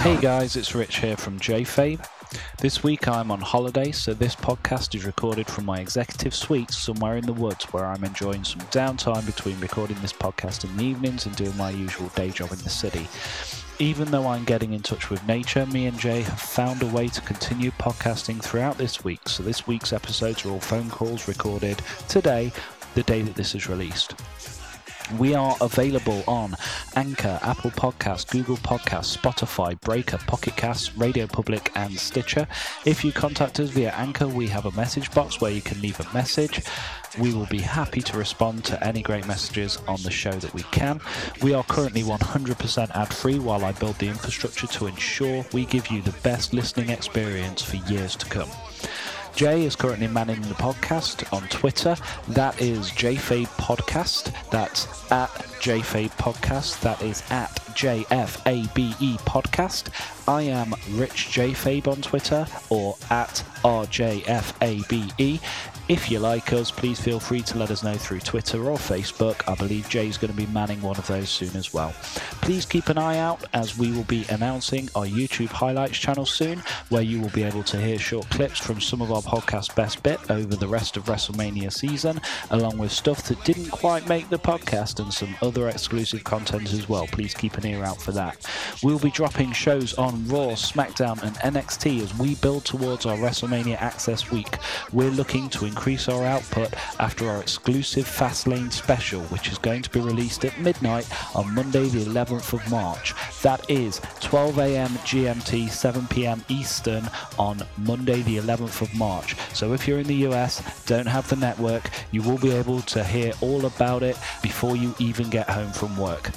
Hey guys, it's Rich here from JFabe. This week I'm on holiday, so this podcast is recorded from my executive suite somewhere in the woods where I'm enjoying some downtime between recording this podcast in the evenings and doing my usual day job in the city. Even though I'm getting in touch with nature, me and Jay have found a way to continue podcasting throughout this week, so this week's episodes are all phone calls recorded today, the day that this is released. We are available on Anchor, Apple Podcasts, Google Podcasts, Spotify, Breaker, Pocket Casts, Radio Public, and Stitcher. If you contact us via Anchor, we have a message box where you can leave a message. We will be happy to respond to any great messages on the show that we can. We are currently 100% ad free while I build the infrastructure to ensure we give you the best listening experience for years to come. Jay is currently manning the podcast on Twitter. That is JFabe Podcast. That's at JFabe Podcast. That is at JFABE Podcast. I am Rich JFabe on Twitter or at RJFABE. If you like us, please feel free to let us know through Twitter or Facebook. I believe Jay's going to be manning one of those soon as well. Please keep an eye out as we will be announcing our YouTube highlights channel soon, where you will be able to hear short clips from some of our podcast best bit over the rest of WrestleMania season, along with stuff that didn't quite make the podcast and some other exclusive content as well. Please keep an ear out for that. We'll be dropping shows on Raw, SmackDown, and NXT as we build towards our WrestleMania Access Week. We're looking to increase our output after our exclusive Fastlane special, which is going to be released at midnight on Monday, the 11th of March. That is 12 a.m. GMT, 7 p.m. Eastern on Monday, the 11th of March. So if you're in the US, don't have the network, you will be able to hear all about it before you even get home from work.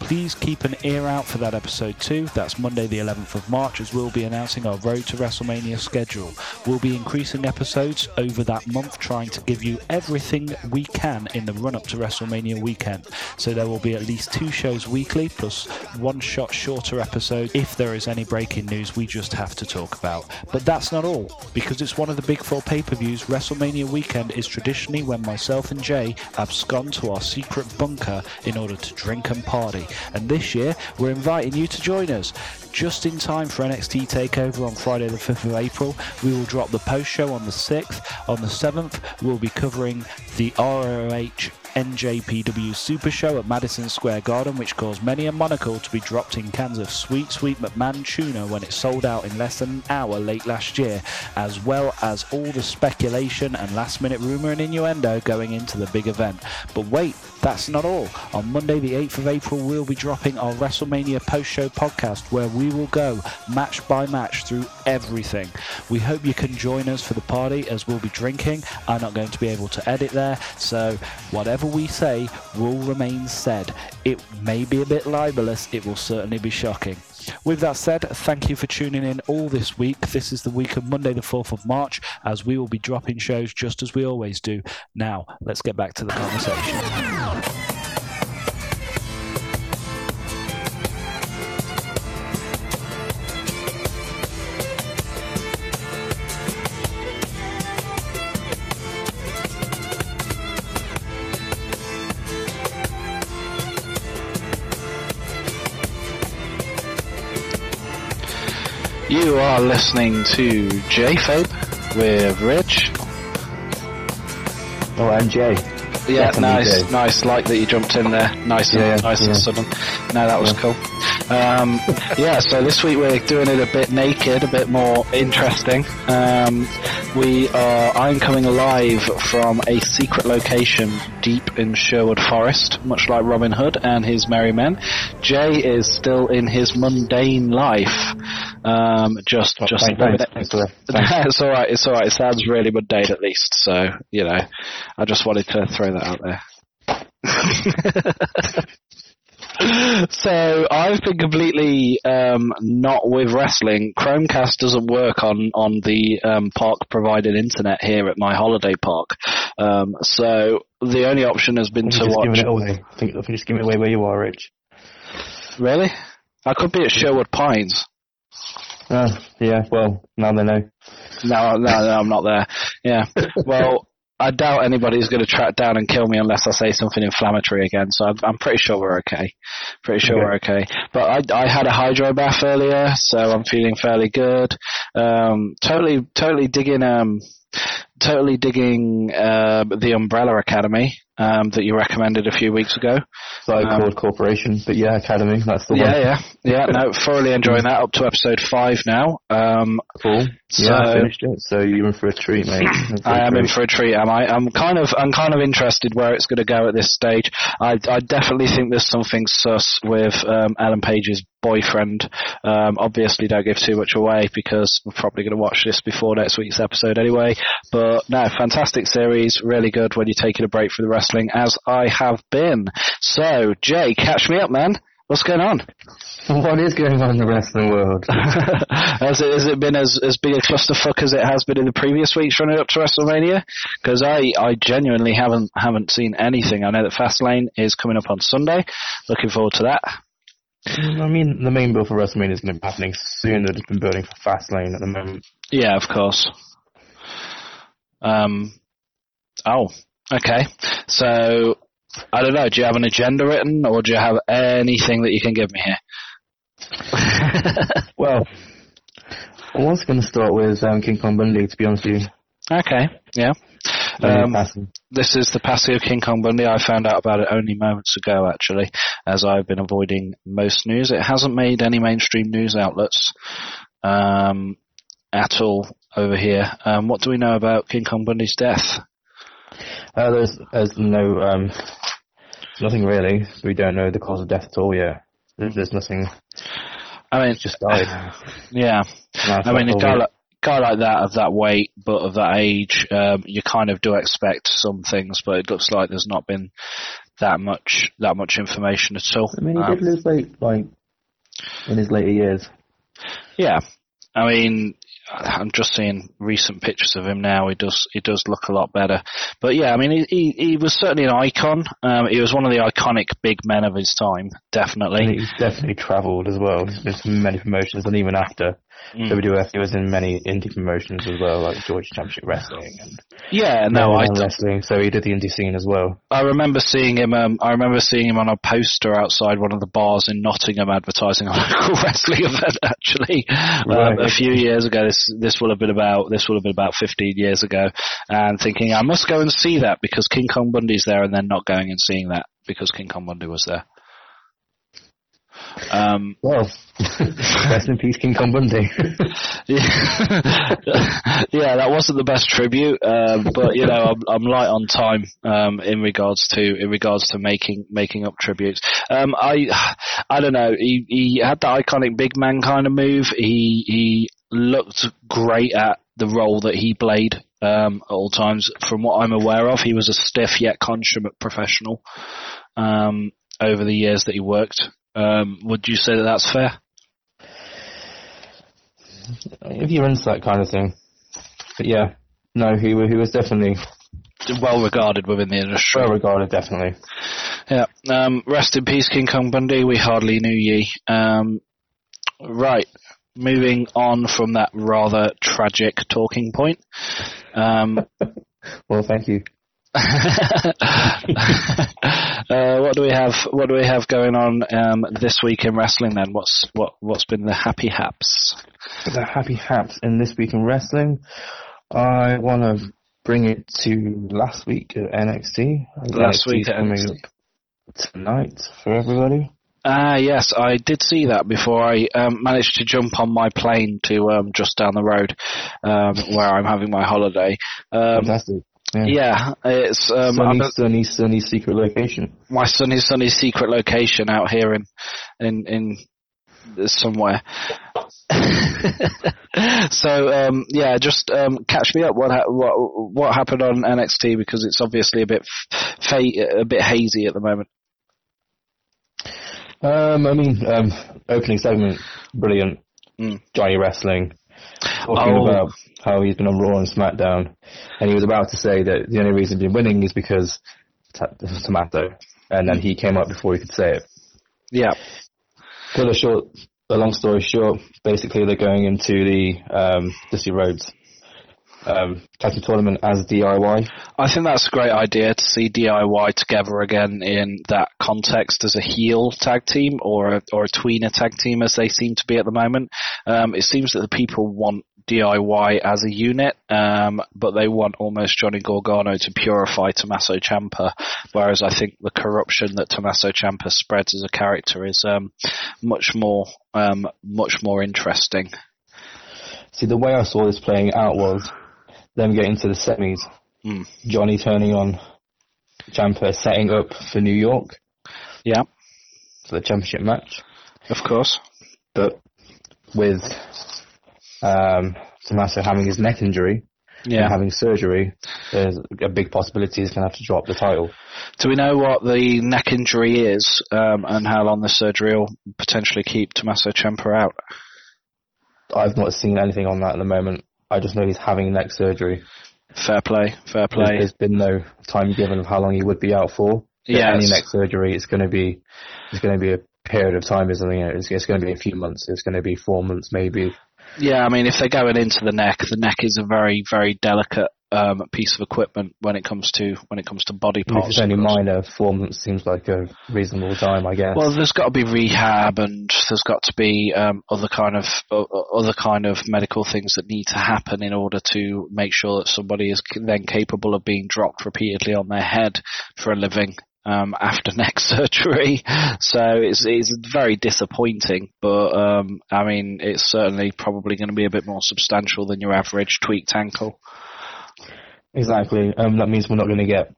Please keep an ear out for that episode too. That's Monday, the 11th of March, as we'll be announcing our Road to WrestleMania schedule. We'll be increasing episodes over that month, trying to give you everything we can in the run up to WrestleMania weekend. So there will be at least two shows weekly, plus one shot shorter episode if there is any breaking news we just have to talk about. But that's not all, because it's one of the big four pay per views. WrestleMania weekend is traditionally when myself and Jay abscond to our secret bunker in order to drink and party. And this year, we're inviting you to join us. Just in time for NXT TakeOver on Friday, the 5th of April, we will drop the post show on the 6th. On the 7th, we'll be covering the ROH NJPW Super Show at Madison Square Garden, which caused many a monocle to be dropped in cans of sweet, sweet McMahon tuna when it sold out in less than an hour late last year, as well as all the speculation and last minute rumour and innuendo going into the big event. But wait, that's not all. On Monday, the 8th of April, we'll be dropping our WrestleMania post show podcast where we will go match by match through everything. We hope you can join us for the party as we'll be drinking. I'm not going to be able to edit there, so whatever we say will remain said. It may be a bit libelous, it will certainly be shocking. With that said, thank you for tuning in all this week. This is the week of Monday, the 4th of March, as we will be dropping shows just as we always do. Now, let's get back to the conversation. You are listening to JFabe with Rich. Oh, and Jay. Yeah, Definitely nice, Jay. nice. Like that you jumped in there, nice and Yeah, nice yeah. and sudden. No, that was cool. Um, yeah, so this week we're doing it a bit naked, a bit more interesting. Um, we are. I'm coming live from a secret location deep in Sherwood Forest, much like Robin Hood and his merry men. Jay is still in his mundane life. Um, just, just Thanks, thanks, thanks for that. Thanks. it's all right. It's all right. It sounds really mundane at least. So you know, I just wanted to throw that out there. so I've been completely um, not with wrestling. Chromecast doesn't work on on the um, park provided internet here at my holiday park. Um, so the only option has been to watch. giving it away. I think, I think just give it away where you are, Rich. Really? I could be at Sherwood Pines. Oh, yeah, well, now they know. No, no, no, I'm not there. Yeah. Well, I doubt anybody's going to track down and kill me unless I say something inflammatory again. So I'm, I'm pretty sure we're okay. Pretty sure okay. we're okay. But I, I had a hydro bath earlier, so I'm feeling fairly good. Um, totally, totally digging, um, totally digging uh, the Umbrella Academy um, that you recommended a few weeks ago. So um, called Corporation, but yeah, Academy, that's the yeah, one. Yeah, yeah, yeah. No, thoroughly enjoying that. Up to episode five now. Um, cool. So, yeah, I finished it. So you're in for a treat, mate. I am in for a treat. Am I? I'm kind of, I'm kind of interested where it's going to go at this stage. I, I definitely think there's something sus with um, Ellen Page's boyfriend. Um, obviously, don't give too much away because we're probably going to watch this before next week's episode anyway. But no, fantastic series, really good when you're taking a break from the wrestling, as I have been. So, Jay, catch me up, man. What's going on? What is going on in the wrestling world? has, it, has it been as, as big a clusterfuck as it has been in the previous weeks running up to WrestleMania? Because I, I genuinely haven't haven't seen anything. I know that Fastlane is coming up on Sunday. Looking forward to that. I mean, the main build for WrestleMania is going to be happening soon. It's been building for Fastlane at the moment. Yeah, of course. Um. Oh, okay. So, I don't know. Do you have an agenda written, or do you have anything that you can give me here? well, I was going to start with um, King Kong Bundy, to be honest with you. Okay, yeah. Um, this is the passing of King Kong Bundy. I found out about it only moments ago, actually, as I've been avoiding most news. It hasn't made any mainstream news outlets um, at all over here. Um, what do we know about King Kong Bundy's death? Uh, there's, there's no, um, nothing really. We don't know the cause of death at all Yeah, There's, there's nothing. I mean, just died. Yeah. I mean, a guy like, guy like that of that weight but of that age, um, you kind of do expect some things, but it looks like there's not been that much that much information at all. I mean, he um, did lose weight like in his later years. Yeah, I mean, I'm just seeing recent pictures of him now. He does he does look a lot better. But yeah, I mean, he he, he was certainly an icon. Um, he was one of the iconic big men of his time, definitely. And he's definitely travelled as well. To many promotions, and even after Mm. WWF, he was in many indie promotions as well, like George Championship Wrestling and yeah, no, I wrestling. So he did the indie scene as well. I remember seeing him. Um, I remember seeing him on a poster outside one of the bars in Nottingham, advertising a local wrestling event. Actually, um, right. um, a few years ago. This this will have been about this will have been about 15 years ago, and thinking I must go and see that because King Kong Bundy's there, and then not going and seeing that because King Kong Bundy was there. Um, well, rest in peace, King Kong Bundy. yeah. yeah, that wasn't the best tribute, um, but you know, I'm, I'm light on time um, in regards to in regards to making making up tributes. Um, I I don't know. He he had that iconic big man kind of move. He he looked great at the role that he played um, at all times. From what I'm aware of, he was a stiff yet consummate professional um, over the years that he worked. Um, would you say that that's fair? If you're into that kind of thing, but yeah, no, he he was definitely well regarded within the industry. Well regarded, definitely. Yeah. Um, rest in peace, King Kong Bundy. We hardly knew ye. Um, right. Moving on from that rather tragic talking point. Um, well, thank you. Uh, what do we have? What do we have going on um, this week in wrestling? Then what's what what's been the happy haps? The happy haps in this week in wrestling. I want to bring it to last week at NXT. Last NXT week at NXT. tonight for everybody. Ah, yes, I did see that before I um, managed to jump on my plane to um, just down the road um, where I'm having my holiday. Um, Fantastic. Yeah, yeah it's um, sunny, sunny, sunny secret location. My sunny, sunny secret location out here in in in somewhere. so um, yeah, just um, catch me up. What ha- what what happened on NXT because it's obviously a bit fa- a bit hazy at the moment. Um, I mean, um, opening segment, brilliant. Mm. Johnny wrestling, talking oh. about how he's been on Raw and SmackDown, and he was about to say that the only reason he's been winning is because t- tomato, and then he came up before he could say it. Yeah. Cut a short, a long story short, basically they're going into the um, Dusty Rhodes um, tag team tournament as DIY. I think that's a great idea to see DIY together again in that context as a heel tag team or a, or a tweener tag team as they seem to be at the moment. Um, it seems that the people want DIY as a unit, um, but they want almost Johnny Gargano to purify Tommaso Ciampa, whereas I think the corruption that Tommaso Ciampa spreads as a character is um, much more um, much more interesting. See, the way I saw this playing out was them getting to the semis, mm. Johnny turning on Ciampa, setting up for New York. Yeah. For the championship match. Of course. But with um, Tommaso having his neck injury, yeah. having surgery, there's a big possibility he's going to have to drop the title. Do we know what the neck injury is um, and how long the surgery will potentially keep Tommaso Ciampa out? I've not seen anything on that at the moment. I just know he's having neck surgery. Fair play, fair play. There's, there's been no time given of how long he would be out for. Yeah, any neck surgery, it's going to be it's going to be a period of time, isn't it? It's, it's going to be a few months. It's going to be four months, maybe. Yeah, I mean, if they're going into the neck, the neck is a very, very delicate um, piece of equipment when it comes to when it comes to body parts. If it's only minor, months seems like a reasonable time, I guess. Well, there's got to be rehab, and there's got to be um, other kind of uh, other kind of medical things that need to happen in order to make sure that somebody is then capable of being dropped repeatedly on their head for a living um, after neck surgery. So it's it's very disappointing, but um, I mean it's certainly probably going to be a bit more substantial than your average tweaked ankle. Exactly. Um, that means we're not going to get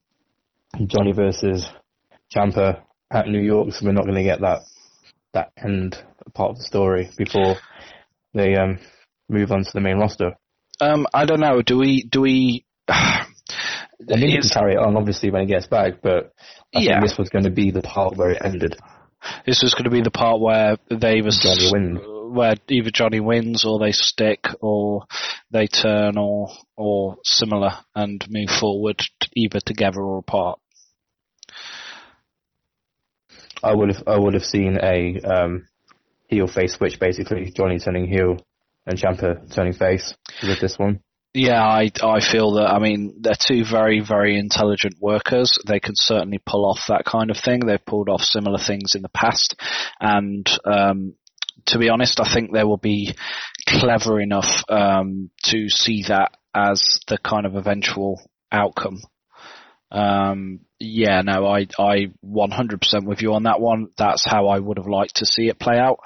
Johnny versus Ciampa at New York, so we're not going to get that that end part of the story before they um, move on to the main roster. Um, I don't know. Do we? Do we? I mean, you can carry it on obviously when he gets back, but I yeah. think this was going to be the part where it ended. This was going to be the part where they was Johnny wins. Where either Johnny wins or they stick or they turn or or similar and move forward either together or apart. I would have I would have seen a um, heel face switch basically Johnny turning heel and Ciampa turning face with this one. Yeah, I I feel that. I mean, they're two very very intelligent workers. They can certainly pull off that kind of thing. They've pulled off similar things in the past, and um, to be honest, I think they will be clever enough um, to see that as the kind of eventual outcome. Um, yeah, no, I I 100% with you on that one. That's how I would have liked to see it play out.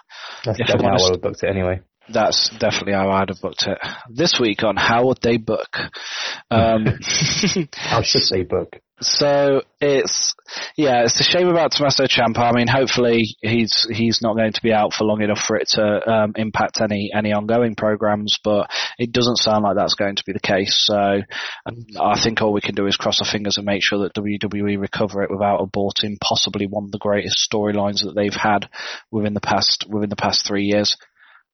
That's definitely how I would have booked it anyway. That's definitely how I'd have booked it. This week on How Would They Book? Um, how should they book? So it's yeah, it's a shame about Tommaso Ciampa. I mean, hopefully he's he's not going to be out for long enough for it to um, impact any any ongoing programs, but it doesn't sound like that's going to be the case. So um, I think all we can do is cross our fingers and make sure that WWE recover it without aborting possibly one of the greatest storylines that they've had within the past within the past three years.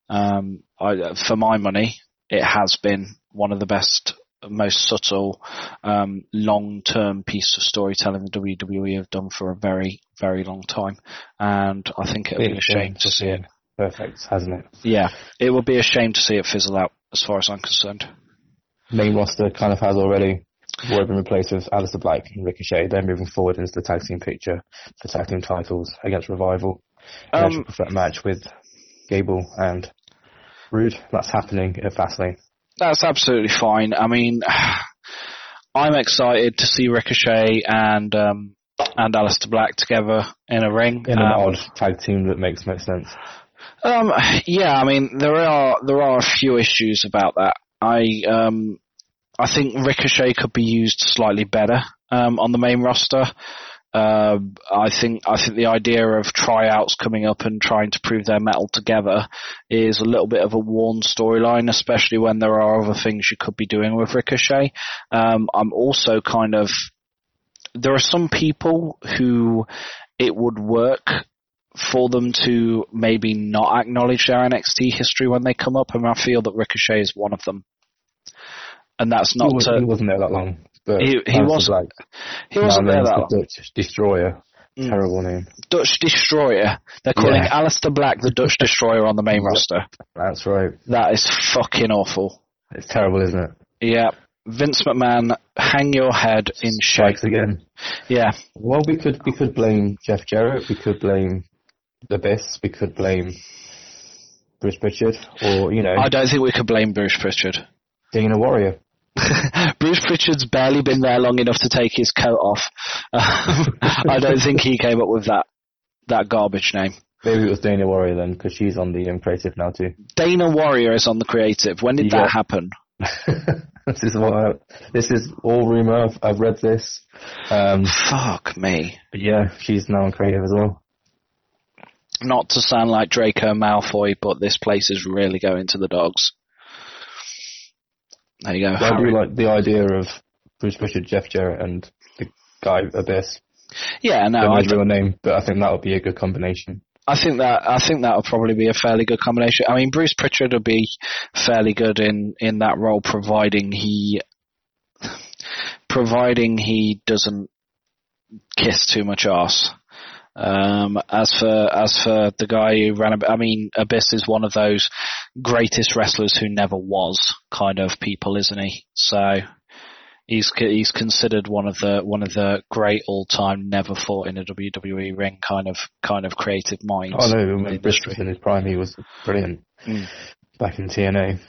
Um, I, for my money, it has been one of the best, most subtle, um, long-term piece of storytelling the WWE have done for a very, very long time, and I think it would be a shame to see it. Perfect, hasn't it? Yeah, it would be a shame to see it fizzle out, as far as I'm concerned. Main roster kind of has already already been replaced with Aleister Black and Ricochet. They're moving forward into the tag team picture for tag team titles against Revival. Um, a match with Gable and Roode. That's happening at Fastlane. That's absolutely fine. I mean, I'm excited to see Ricochet and um, and Aleister Black together in a ring. In an um, odd tag team that makes no sense. Um, yeah, I mean there are there are a few issues about that. I um, I think Ricochet could be used slightly better um, on the main roster. Uh, I think I think the idea of tryouts coming up and trying to prove their metal together is a little bit of a worn storyline, especially when there are other things you could be doing with Ricochet. Um, I'm also kind of there are some people who it would work for them to maybe not acknowledge their NXT history when they come up, and I feel that Ricochet is one of them. And that's not he, was, to, he wasn't there that long. But he, he was like he wasn't there that the Dutch Destroyer. Mm. Terrible name. Dutch Destroyer. They're calling yeah. Aleister Black the Dutch Destroyer on the main roster. That's right. That is fucking awful. It's terrible, isn't it? Yeah. Vince McMahon, hang your head in shame. again. Yeah. Well, we could we could blame Jeff Jarrett. We could blame the Abyss. We could blame Bruce Pritchard, or you know. I don't think we could blame Bruce Pritchard. Dana Warrior. Bruce Pritchard's barely been there long enough to take his coat off. I don't think he came up with that that garbage name. Maybe it was Dana Warrior then, because she's on the um, creative now too. Dana Warrior is on the creative. When did yeah. that happen? this is what I, this is all rumor. I've, I've read this. Um, Fuck me. But yeah, she's now on creative as well. Not to sound like Draco Malfoy, but this place is really going to the dogs. There you go. I do like the idea of Bruce Pritchard, Jeff Jarrett, and the guy Abyss. Yeah, no, I real name, but I think that would be a good combination. I think that I think that would probably be a fairly good combination. I mean, Bruce Pritchard would be fairly good in in that role, providing he providing he doesn't kiss too much ass. Um, as for as for the guy who ran, I mean, Abyss is one of those greatest wrestlers who never was kind of people, isn't he? So he's he's considered one of the one of the great all time never fought in a WWE ring kind of kind of creative minds. Oh no, when Briscoe in his prime, he was brilliant mm. back in TNA.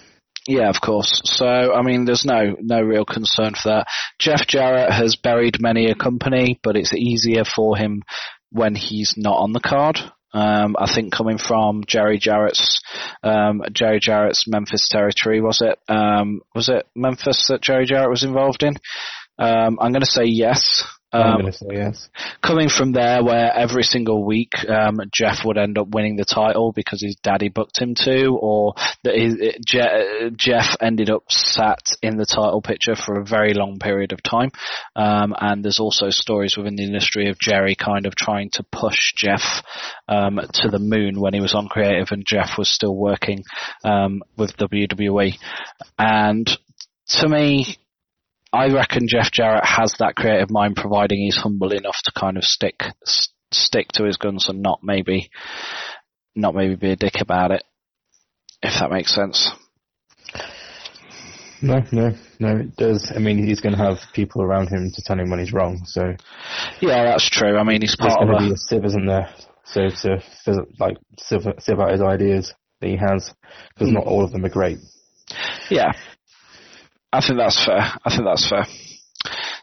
Yeah, of course. So, I mean, there's no no real concern for that. Jeff Jarrett has buried many a company, but it's easier for him when he's not on the card. Um, I think coming from Jerry Jarrett's um, Jerry Jarrett's Memphis territory, was it? Um, was it Memphis that Jerry Jarrett was involved in? Um, I'm going to say yes. Um, I'm going to say yes. Coming from there, where every single week um, Jeff would end up winning the title because his daddy booked him to, or that his, Je- Jeff ended up sat in the title picture for a very long period of time. Um, and there's also stories within the industry of Jerry kind of trying to push Jeff um, to the moon when he was on creative and Jeff was still working um, with WWE. And to me, I reckon Jeff Jarrett has that creative mind, providing he's humble enough to kind of stick stick to his guns and not maybe not maybe be a dick about it, if that makes sense. No, no, no, it does. I mean, he's going to have people around him to tell him when he's wrong. So yeah, that's true. I mean, he's part There's of going to be a sieve, isn't there? So to like sieve, sieve out his ideas that he has, because mm. not all of them are great. Yeah, I think that's fair. I think that's fair.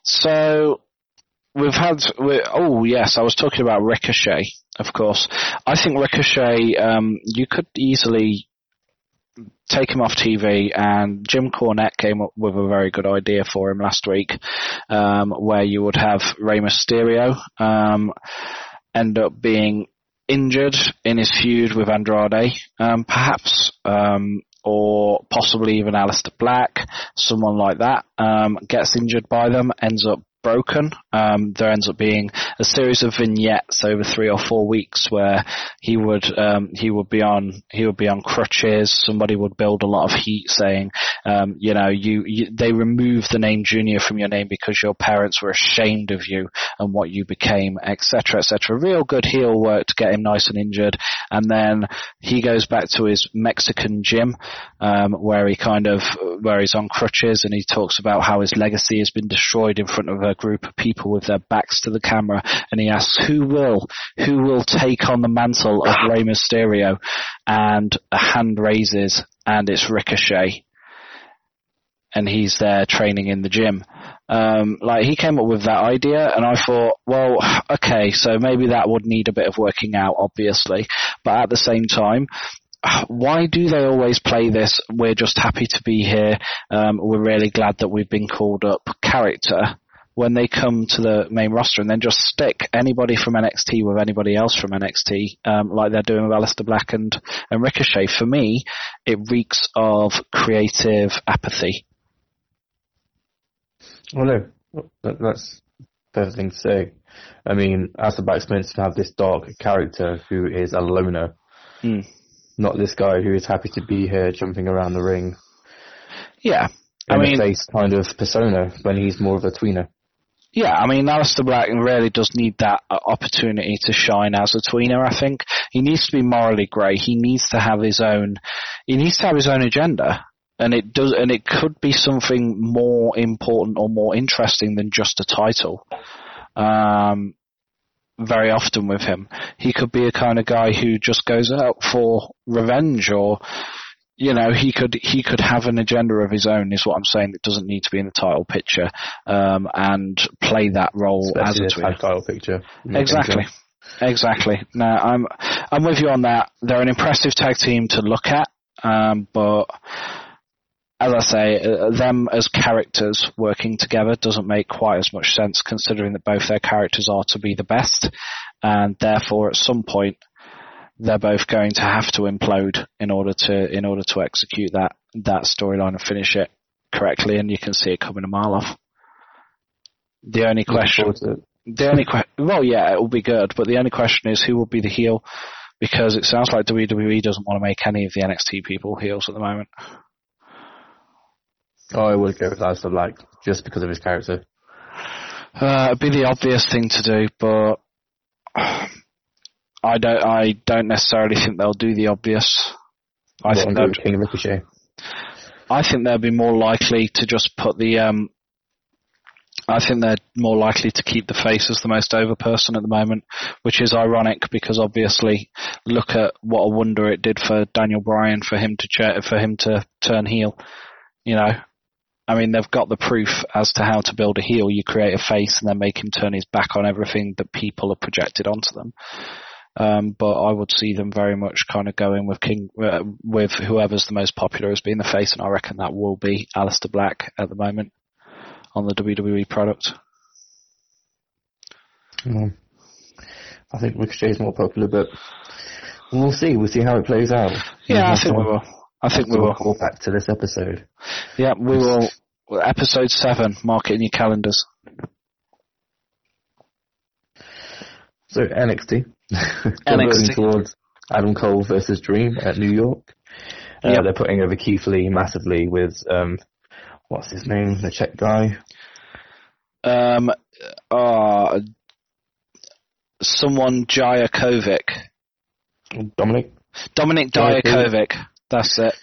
So we've had. Oh yes, I was talking about Ricochet. Of course, I think Ricochet. Um, you could easily take him off TV, and Jim Cornette came up with a very good idea for him last week, um, where you would have Rey Mysterio um, end up being injured in his feud with Andrade, um, perhaps um, or possibly even Aleister Black, someone like that, um, gets injured by them, ends up broken. Um, there ends up being a series of vignettes over three or four weeks where he would um, he would be on he would be on crutches. Somebody would build a lot of heat, saying, um, you know, you, you they removed the name Junior from your name because your parents were ashamed of you and what you became, etc., etc. Real good heel work to get him nice and injured, and then he goes back to his Mexican gym um, where he kind of where he's on crutches and he talks about how his legacy has been destroyed in front of a group of people with their backs to the camera, and he asks who will who will take on the mantle of Rey Mysterio, and a hand raises, and it's Ricochet, and he's there training in the gym. Um, like he came up with that idea, and I thought, well, okay, so maybe that would need a bit of working out, obviously, but at the same time, why do they always play this? We're just happy to be here. Um, we're really glad that we've been called up character when they come to the main roster and then just stick anybody from NXT with anybody else from NXT, um, like they're doing with Aleister Black and, and Ricochet. For me, it reeks of creative apathy. Well, no, that's the thing to say. I mean, Aleister Black's meant to have this dark character who is a loner. Mm not this guy who is happy to be here jumping around the ring. Yeah. I mean, face kind of persona when he's more of a tweener. Yeah, I mean, Aleister Black really does need that uh, opportunity to shine as a tweener. I think he needs to be morally grey. He needs to have his own. He needs to have his own agenda. and it does, and it could be something more important or more interesting than just a title. Um, very often with him, he could be a kind of guy who just goes out for revenge, or you know, he could he could have an agenda of his own. Is what I'm saying. That doesn't need to be in the title picture, um, and play that role Especially as a title picture. Exactly. Exactly. No, I'm I'm with you on that. They're an impressive tag team to look at, um, but as I say, uh, them as characters working together doesn't make quite as much sense considering that both their characters are to be the best, and therefore at some point they're both going to have to implode in order to in order to execute that that storyline and finish it correctly, and you can see it coming a mile off. The only question, the only question, well, yeah, it will be good, but the only question is who will be the heel, because it sounds like WWE doesn't want to make any of the NXT people heels at the moment. Oh, I would go with Aleister Black just because of his character. Uh, it'd be the obvious thing to do, but I don't. I don't necessarily think they'll do the obvious. I What, think they'll. King Ricochet. I think they'll be more likely to just put the. Um, I think they're more likely to keep the face as the most over person at the moment, which is ironic because obviously, look at what a wonder it did for Daniel Bryan for him to cha- for him to turn heel. You know, I mean, they've got the proof as to how to build a heel. You create a face and then make him turn his back on everything that people have projected onto them. Um, but I would see them very much kind of going with King, uh, with whoever's the most popular as being the face, and I reckon that will be Aleister Black at the moment on the WWE product. Mm. I think Ricochet is more popular, but we'll see. We'll see how it plays out. Yeah, I think we will. I think we will. Call back to this episode. Yeah, we will. Episode seven. Mark it in your calendars. So NXT. They're moving towards Adam Cole versus Dream at New York. Uh, Yep. They're putting over Keith Lee massively with um, what's his name, the Czech guy. Um, uh, someone Jajakovic. Dominic. Dominic. Dijakovic. That's it.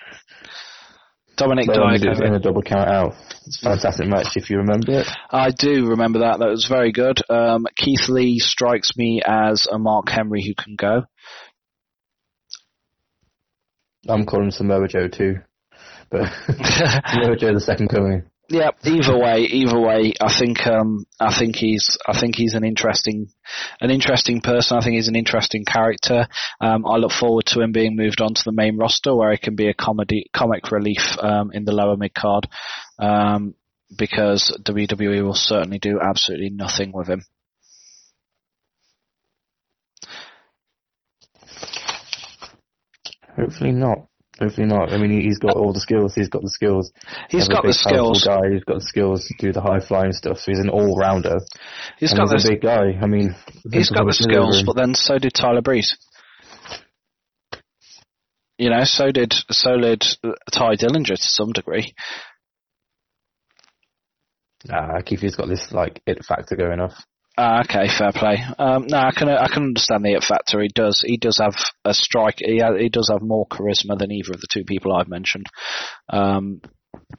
Dominic So he in a double count out. It's a fantastic match if you remember it. I do remember that. That was very good. Um, Keith Lee strikes me as a Mark Henry who can go. I'm calling Samoa Joe too, but Samoa Joe the second coming. Yeah. Either way, either way, I think um, I think he's I think he's an interesting an interesting person. I think he's an interesting character. Um, I look forward to him being moved on to the main roster where he can be a comedy comic relief um, in the lower mid card. Um, because WWE will certainly do absolutely nothing with him. Hopefully not. Hopefully not. I mean, he- he's got all the skills. He's got the skills. He's got the skills. Guy, he's got the skills to do the high flying stuff. So he's an all rounder. He's and got he's the a big guy. I mean, He's got the skills, but then so did Tyler Breeze. You know, so did so did Tye Dillinger to some degree. Nah, Keith's got this like it factor going off. Ah, okay, fair play. Um, no, I can I can understand the it factor. He does he does have a strike. He he does have more charisma than either of the two people I've mentioned. Um,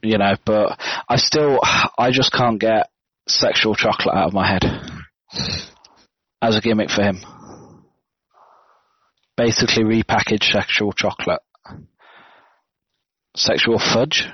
you know, but I still I just can't get sexual chocolate out of my head as a gimmick for him. Basically, repackaged sexual chocolate, sexual fudge.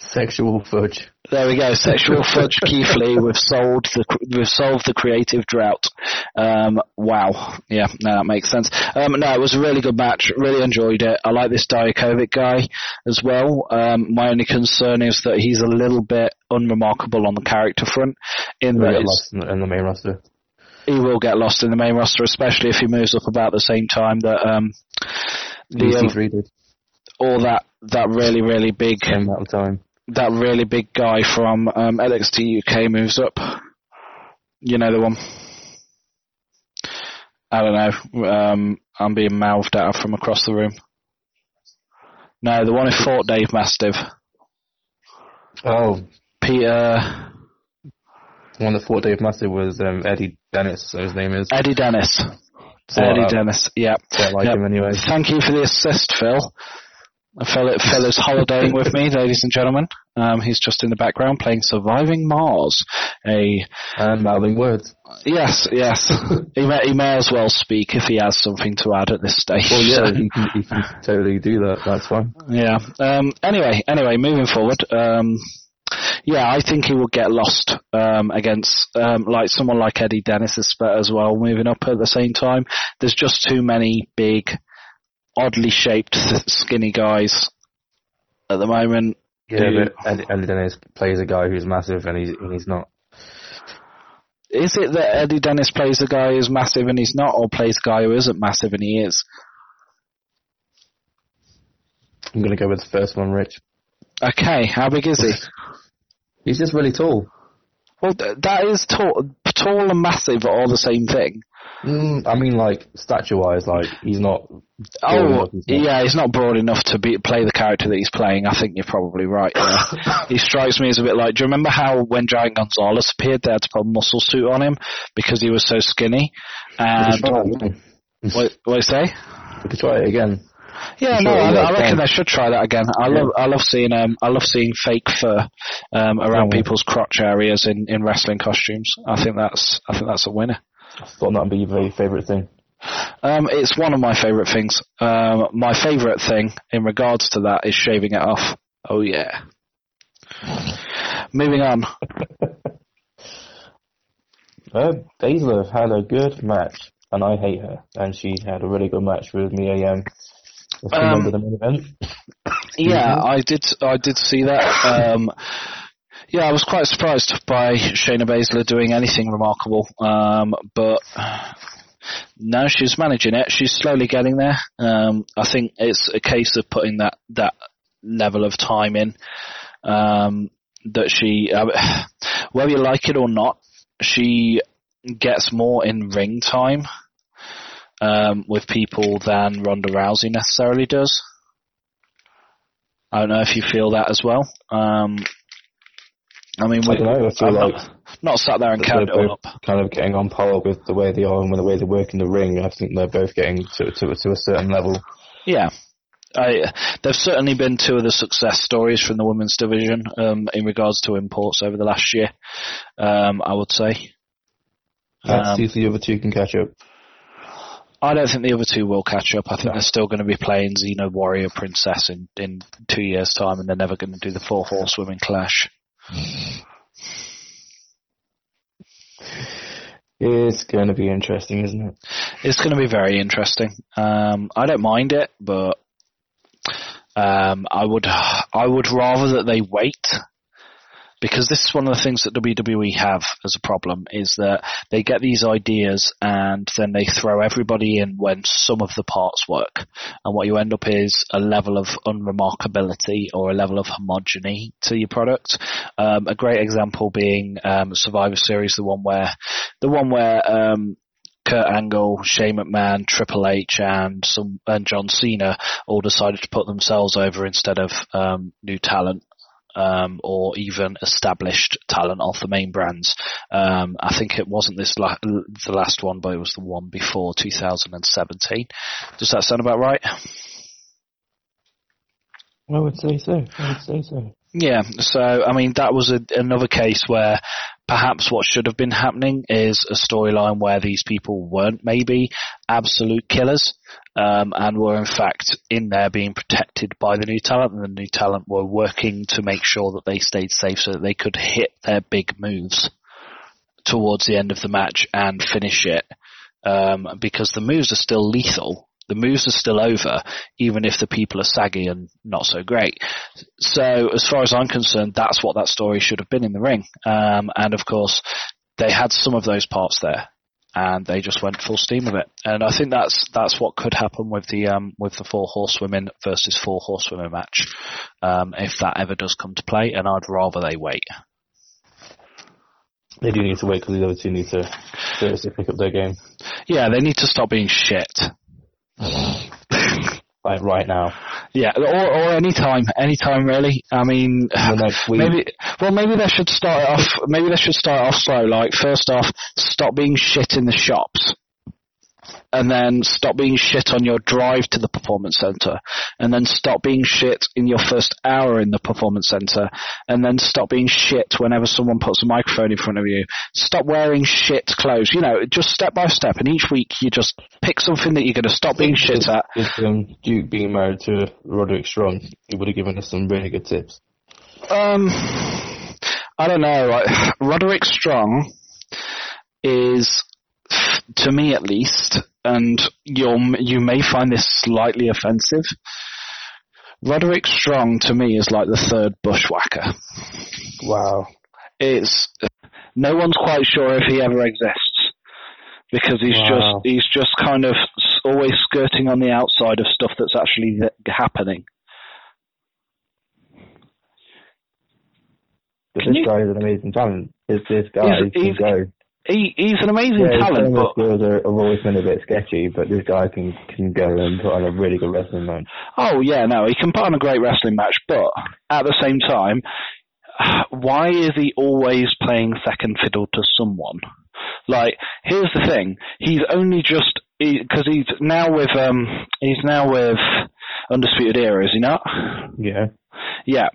Sexual fudge. There we go, sexual fudge Keith Lee. We've solved the we've solved the creative drought. Um, wow, yeah, no, that makes sense. Um, no, it was a really good match. Really enjoyed it. I like this Dijakovic guy as well. Um, my only concern is that he's a little bit unremarkable on the character front. In He'll that lost in, the main roster. he will get lost in the main roster, especially if he moves up about the same time that um, the um, EC3 or that that really really big Same amount of time. That really big guy from um, NXT UK moves up. You know the one. I don't know. Um, I'm being mouthed at from across the room. No, the one who fought Dave Mastiff. Oh, Peter the one that fought Dave Mastiff was um, Eddie Dennis. So his name is. Eddie Dennis. So, Eddie uh, Dennis. Yeah. Don't like Yep. him anyway. Thank you for the assist, Phil. A fellow, fellow's holidaying with me, ladies and gentlemen. Um, he's just in the background playing Surviving Mars. A and mouthing words. Yes, yes. he may he may as well speak if he has something to add at this stage. Well, yeah, he can, he can totally do that. That's fine. Yeah. Um, anyway, anyway, moving forward. Um, yeah, I think he will get lost um, against um, like someone like Eddie Dennis as well. Moving up at the same time, there's just too many big, oddly shaped, skinny guys at the moment. Yeah, who, but Eddie, Eddie Dennis plays a guy who's massive, and he's and he's not. Is it that Eddie Dennis plays a guy who's massive and he's not, or plays a guy who isn't massive and he is? I'm going to go with the first one, Rich. Okay, how big is he? He's just really tall. Well, that is tall, tall and massive are all the same thing. Mm, I mean, like stature-wise, like he's not. Oh, yeah, he's not broad enough to be play the character that he's playing. I think you're probably right. Yeah. he strikes me as a bit like. Do you remember how when Giant Gonzalez appeared, they had to put a muscle suit on him because he was so skinny? And what, what you say? We could try it again. Yeah, no, I, I reckon they should try that again. I love, I love seeing, um, I love seeing fake fur um, around people's crotch areas in, in wrestling costumes. I think that's, I think that's a winner. I thought that would be your very favourite thing. Um, it's one of my favourite things. Um, my favourite thing in regards to that is shaving it off. Oh yeah. Moving on. uh, Baszler had a good match, and I hate her. And she had a really good match with Mia Yim. Um, the main event. Yeah, I did. I did see that. Um, yeah, I was quite surprised by Shayna Baszler doing anything remarkable. Um, but now she's managing it. She's slowly getting there. Um, I think it's a case of putting that that level of time in. Um, that she, uh, whether you like it or not, she gets more in ring time um, with people than Ronda Rousey necessarily does. I don't know if you feel that as well. Um, I mean, we, I don't know. I feel I'm like not, not sat there and counted up. Kind of getting on par with the way they are and with the way they work in the ring. I think they're both getting to to, to a certain level. Yeah. I, they've certainly been two of the success stories from the women's division um, in regards to imports over the last year. Um, I would say. Let's um, see if the other two can catch up. I don't think the other two will catch up. I think no. they're still going to be playing Xena Warrior Princess in, in two years' time, and they're never going to do the four horsewomen clash. It's going to be interesting, isn't it? It's going to be very interesting. Um, I don't mind it, but um, I would I would rather that they wait because this is one of the things that WWE have as a problem is that they get these ideas and then they throw everybody in when some of the parts work. And what you end up is a level of unremarkability or a level of homogeny to your product. Um, a great example being um, Survivor Series, the one where the one where um, Kurt Angle, Shane McMahon, Triple H, and some and John Cena all decided to put themselves over instead of um, new talent um, or even established talent off the main brands. Um, I think it wasn't this la- the last one, but it was the one before 2017. Does that sound about right? I would say so. I would say so. Yeah, so I mean that was a, another case where perhaps what should have been happening is a storyline where these people weren't maybe absolute killers um, and were in fact in there being protected by the new talent and the new talent were working to make sure that they stayed safe so that they could hit their big moves towards the end of the match and finish it. Um, because the moves are still lethal the moves are still over, even if the people are saggy and not so great. So, as far as I'm concerned, that's what that story should have been in the ring. Um, and of course, they had some of those parts there, and they just went full steam with it. And I think that's that's what could happen with the um, with the four horsewomen versus four horsewomen match, um, if that ever does come to play. And I'd rather they wait. They do need to wait because the other two need to seriously pick up their game. Yeah, they need to stop being shit like right now. Yeah, or or any time, any time really. I mean, maybe well, maybe they should start off. Maybe they should start off slow. Like first off, stop being shit in the shops. And then stop being shit on your drive to the performance center, and then stop being shit in your first hour in the performance center, and then stop being shit whenever someone puts a microphone in front of you. Stop wearing shit clothes. You know, just step by step, and each week you just pick something that you're going to stop being shit at. If um, Duke being married to Roderick Strong, he would have given us some really good tips. Um, I don't know. Like, Roderick Strong is, to me at least, and you'll you may find this slightly offensive. Roderick Strong to me is like the third bushwhacker. Wow. It's no one's quite sure if he ever exists because he's wow. just he's just kind of always skirting on the outside of stuff that's actually happening. But this you, guy is an amazing talent. This this guy he's, he's, can go. He, he's an amazing yeah, talent. But skills are, have always been a bit sketchy, but this guy can can go and put on a really good wrestling match. Oh yeah, no, he can put on a great wrestling match, but at the same time, why is he always playing second fiddle to someone? Like, here's the thing: he's only just because he, he's now with um he's now with Undisputed Era, is he not? Yeah. Yeah.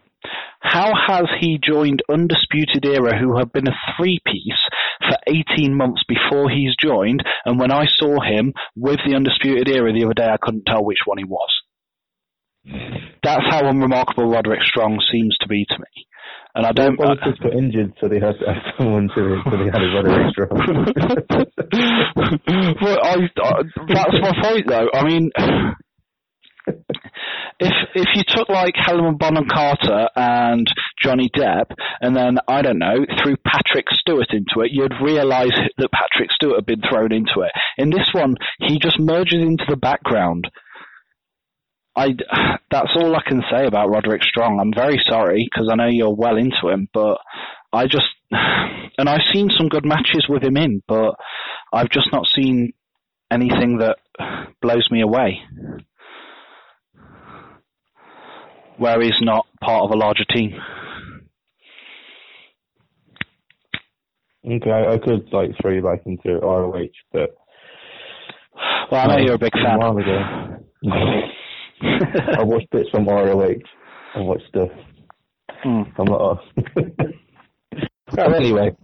How has he joined Undisputed Era, who have been a three piece for 18 months before he's joined? And when I saw him with the Undisputed Era the other day, I couldn't tell which one he was. That's how unremarkable Roderick Strong seems to be to me. And I don't. Well, just got injured, so they had to have someone to, so they had a Roderick Strong. well, I, I, that's my point, though. I mean, if if you took like Helena Bonham Carter and Johnny Depp, and then I don't know, threw Patrick Stewart into it, you'd realise that Patrick Stewart had been thrown into it. In this one, he just merges into the background. I that's all I can say about Roderick Strong. I'm very sorry because I know you're well into him, but I just and I've seen some good matches with him in, but I've just not seen anything that blows me away. Where he's not part of a larger team. Okay, I could like throw you back into ROH, but well, I know you're a big fan. A while ago. I watched bits from ROH. I watched stuff. Hmm. I'm not. well, anyway,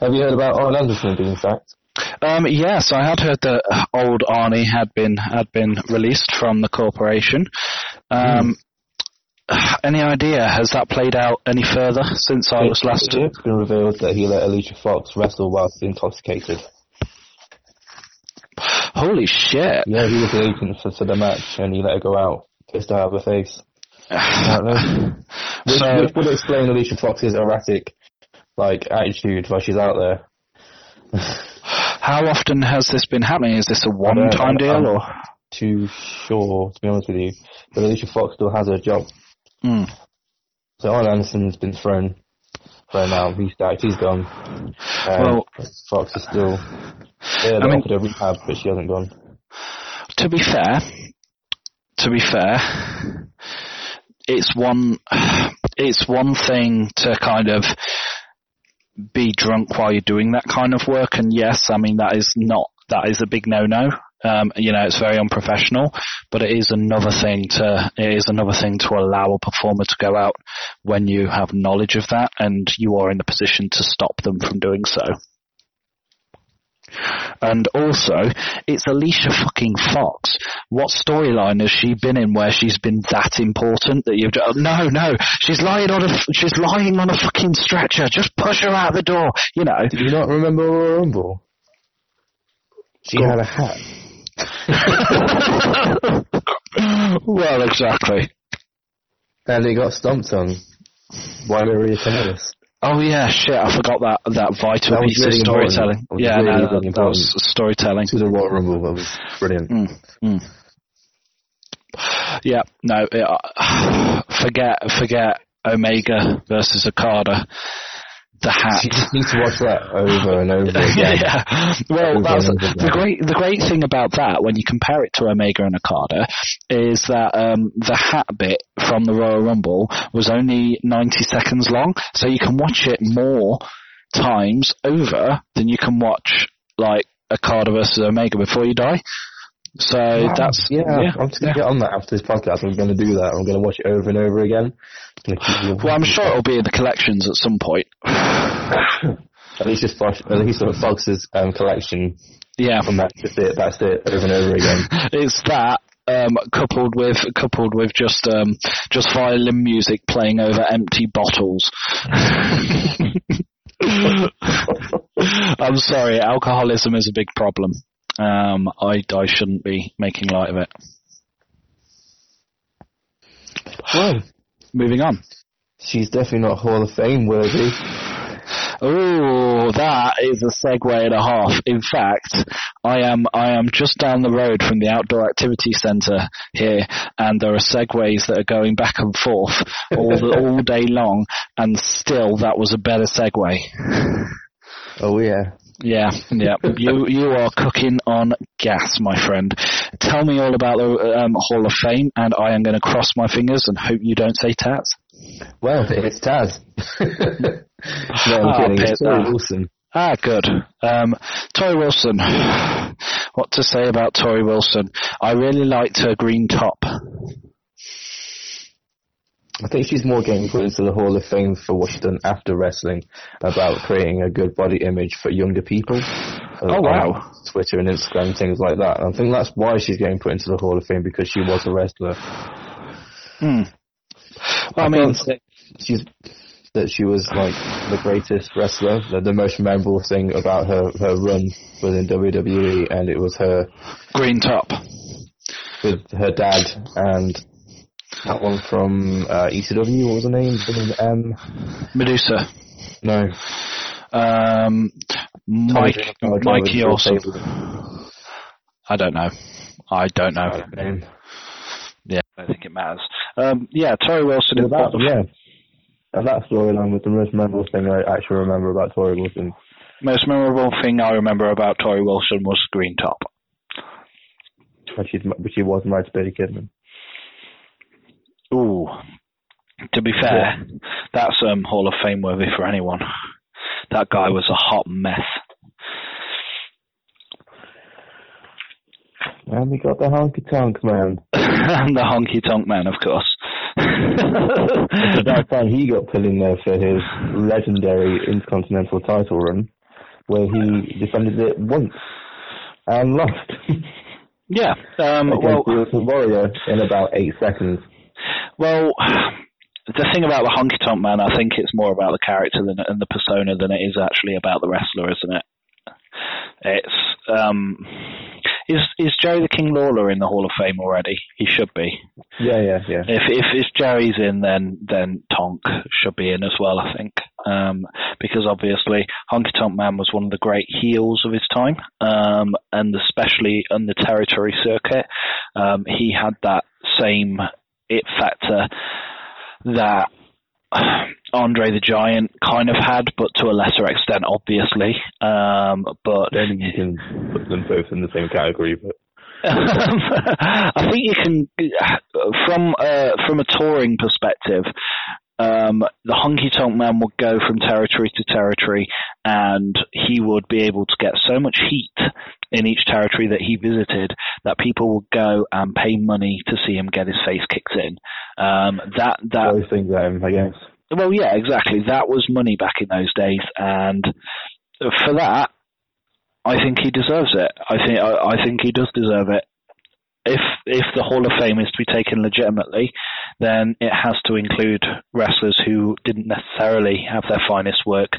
have you heard about Arn Anderson being sacked? Um, yes, I had heard that old Arnie had been had been released from the corporation. Um, mm. Any idea? Has that played out any further since I was last? It's been revealed that he let Alicia Fox wrestle whilst intoxicated. Holy shit! Yeah, he was the agent for, for the match, and he let her go out pissed out of her face. which, so, which would explain Alicia Fox's erratic, like attitude while she's out there. How often has this been happening? Is this a one-time deal, I'm or too sure to be honest with you? But Alicia Fox still has her job. Mm. So Arn Anderson's been thrown. Thrown now. He's stacked. He's gone. Um, well, Fox is still. Yeah, they I mean, offered rehab, but she hasn't gone. To be fair, to be fair, it's one. It's one thing to kind of be drunk while you're doing that kind of work. And yes, I mean, that is not, that is a big no-no. Um, you know, it's very unprofessional, but it is another thing to, it is another thing to allow a performer to go out when you have knowledge of that and you are in the position to stop them from doing so. And also, it's Alicia fucking Fox. What storyline has she been in where she's been that important that you've just, no, no, she's lying on a, she's lying on a fucking stretcher. Just push her out the door, you know. Do you not remember Royal Rumble? She Go had a hat. Well, exactly. And he got stomped on Why by Maria Kanellis. Oh yeah, shit! I forgot that that vital that piece really of storytelling. Yeah, really, no, really that, was storytelling. To the Royal Rumble, that was brilliant. Mm, mm. Yeah, no, it, uh, forget forget Omega versus Okada the hat. You just need to watch that over and over again. yeah. Well, that's the great the great thing about that when you compare it to Omega and Okada is that um, the hat bit from the Royal Rumble was only 90 seconds long, so you can watch it more times over than you can watch like Okada versus Omega before you die. So wow. that's yeah, yeah, I'm just gonna yeah. get on that after this podcast. I'm gonna do that. I'm gonna watch it over and over again. Well, I'm sure it'll be in the collections at some point. at least Fox, at least it's Fox's um, collection. Yeah, and that's just it. That's it over and over again. it's that um, coupled with coupled with just um, just violin music playing over empty bottles. I'm sorry, alcoholism is a big problem. Um, I I shouldn't be making light of it. Well, moving on. She's definitely not Hall of Fame worthy. Oh, that is a segue and a half. In fact, I am I am just down the road from the outdoor activity centre here, and there are segways that are going back and forth all the, all day long, and still that was a better segue. Oh yeah. Yeah, yeah. you you are cooking on gas, my friend. Tell me all about the um, Hall of Fame, and I am going to cross my fingers and hope you don't say Taz. Well, it's Taz. no, I'm ah, kidding. It's Torrie Wilson. Ah, good. Um, Torrie Wilson. What to say about Torrie Wilson? I really liked her green top. I think she's more getting put into the Hall of Fame for what she's done after wrestling about creating a good body image for younger people. Oh wow! Twitter and Instagram things like that. And I think that's why she's getting put into the Hall of Fame because she was a wrestler. Hmm. Well, I, I mean, she's that she was like the greatest wrestler. The, the most memorable thing about her her run was in WWE, and it was her green top with her dad and that one from uh, ECW. What was the name? M. Medusa. No. Um, Mike, Mikey Awesome. I don't know. I don't know. Yeah, I don't think it matters. Um, yeah, Torrie Wilson. Well, that, yeah, and that storyline was the most memorable thing I actually remember about Torrie Wilson. Most memorable thing I remember about Torrie Wilson was Green Top. But but she was married to Billy Kidman. Ooh, to be fair, yeah. that's um, Hall of Fame worthy for anyone. That guy was a hot mess. And we got the honky tonk man. and the honky tonk man, of course. about time he got put in there for his legendary Intercontinental title run, where he defended it once and lost. yeah, um, well, Warrior in about eight seconds. Well, the thing about the honky tonk man, I think it's more about the character than, and the persona than it is actually about the wrestler, isn't it? It's um, is is Jerry the King Lawler in the Hall of Fame already? He should be. Yeah, yeah, yeah. If if, if Jerry's in, then then Tonk should be in as well. I think um, because obviously Honky Tonk Man was one of the great heels of his time, um, and especially on the territory circuit, um, he had that same it factor that Andre the Giant kind of had, but to a lesser extent, obviously. Um, but then you can put them both in the same category. But I think you can, from uh, from a touring perspective, um, the honky tonk man would go from territory to territory, and he would be able to get so much heat in each territory that he visited that people would go and pay money to see him get his face kicked in. Um, that that those things, um, I guess. Well, yeah, exactly. That was money back in those days, and for that, I think he deserves it. I think I, I think he does deserve it if if the Hall of Fame is to be taken legitimately, then it has to include wrestlers who didn't necessarily have their finest work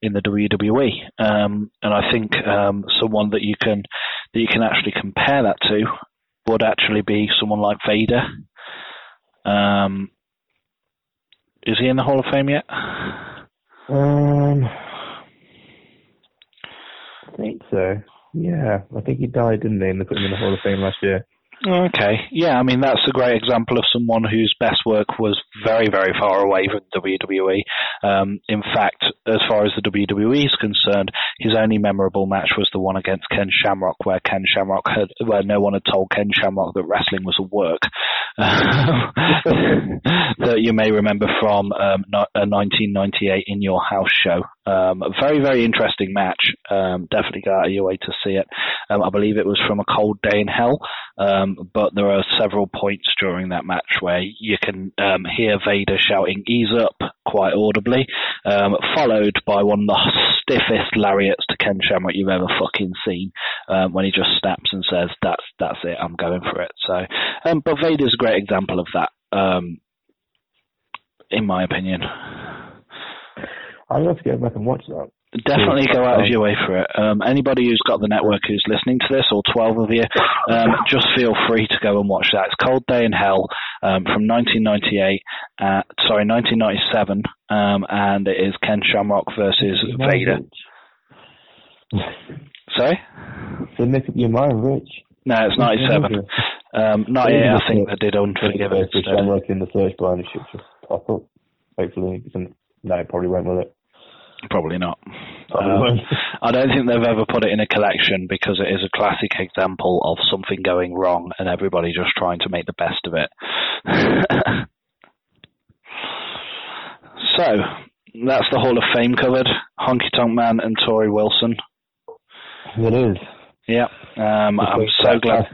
in the WWE. Um, and I think um, someone that you can that you can actually compare that to would actually be someone like Vader. Um, is he in the Hall of Fame yet? Um, I think so. Yeah, I think he died, didn't he? And they put him in the Hall of Fame last year. Okay. Yeah, I mean, that's a great example of someone whose best work was very, very far away from WWE. Um, in fact, as far as the WWE is concerned, his only memorable match was the one against Ken Shamrock, where Ken Shamrock had, where no one had told Ken Shamrock that wrestling was a work. that you may remember from um, a 1998 In Your House show. Um, a very, very interesting match. Um, definitely go out of your way to see it. Um, I believe it was from a cold day in hell, um, but there are several points during that match where you can um, hear Vader shouting "Ease up" quite audibly, followed by one of the stiffest lariats to Ken Shamrock you've ever fucking seen, when he just snaps and says, "That's that's it, I'm going for it." So, but Vader's a great example of that um, in my opinion. I'd love to go back and watch that. Definitely go out of your way for it. Um, anybody who's got the network who's listening to this, or 12 of you, um, just feel free to go and watch that. It's Cold Day in Hell um, from 1998, uh, sorry, 1997, um, and it is Ken Shamrock versus Vader. sorry? So make up your mind, Rich. No, it's 97. Um, 98, I think they did Unforgiven. If I'm in the search bar and it should just pop up. Hopefully, no, it probably won't, will it? Probably not. Probably um, I don't think they've ever put it in a collection because it is a classic example of something going wrong and everybody just trying to make the best of it. so, that's the Hall of Fame covered. Honky Tonk Man and Torrie Wilson. It is. Yeah, um, I'm so glad.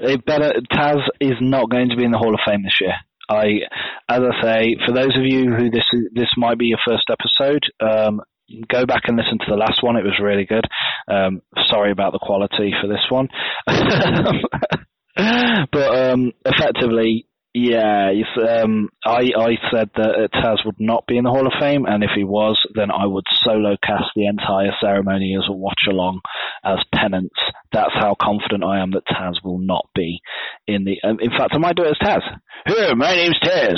It better Taz is not going to be in the Hall of Fame this year. I, as I say, for those of you who this this might be your first episode, um, go back and listen to the last one. It was really good. Um, sorry about the quality for this one, but um, effectively, yeah, um, I I said that Taz would not be in the Hall of Fame, and if he was, then I would solo cast the entire ceremony as a watch along as penance. That's how confident I am that Taz will not be in the. Um, in fact, I might do it as Taz. Here, my name's Taz.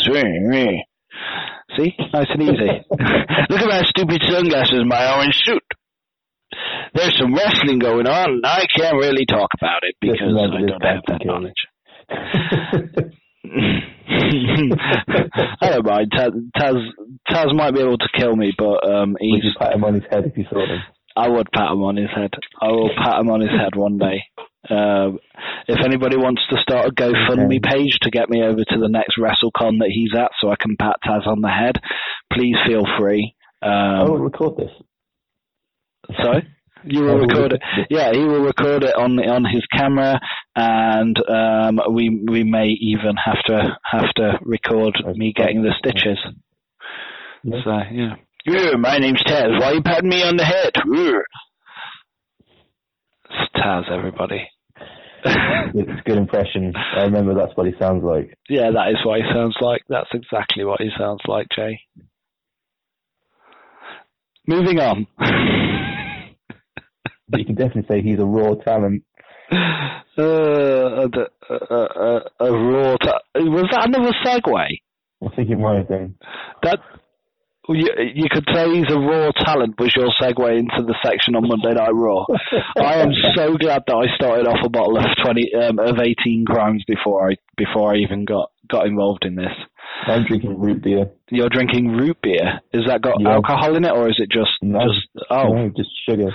See, nice and easy. Look at my stupid sunglasses, my orange suit. There's some wrestling going on, and I can't really talk about it because I don't have that knowledge. I don't mind. Taz, Taz, Taz might be able to kill me, but um, he's. Would you pat him on his head if you saw him? I would pat him on his head. I will pat him on his head one day. Uh, if anybody wants to start a GoFundMe okay. page to get me over to the next WrestleCon that he's at, so I can pat Taz on the head, please feel free. Um, I will record this. Sorry. You will record it. Yeah, he will record it on on his camera, and um, we we may even have to have to record me getting the stitches. Yeah. So yeah. Yeah, my name's Taz. Why are you patting me on the head? It's Taz, everybody. it's a good impression. I remember that's what he sounds like. Yeah, that is what he sounds like. That's exactly what he sounds like, Jay. Moving on. but you can definitely say he's a raw talent. Uh, a, a, a, a raw. Ta- was that another segue? I think it might have been. That you, you could say he's a raw talent was your segue into the section on Monday Night Raw. I am so glad that I started off a bottle of twenty um, of eighteen crimes before I before I even got got involved in this. I'm drinking root beer. You're drinking root beer. Is that got yeah. alcohol in it, or is it just no, just oh no, just sugar?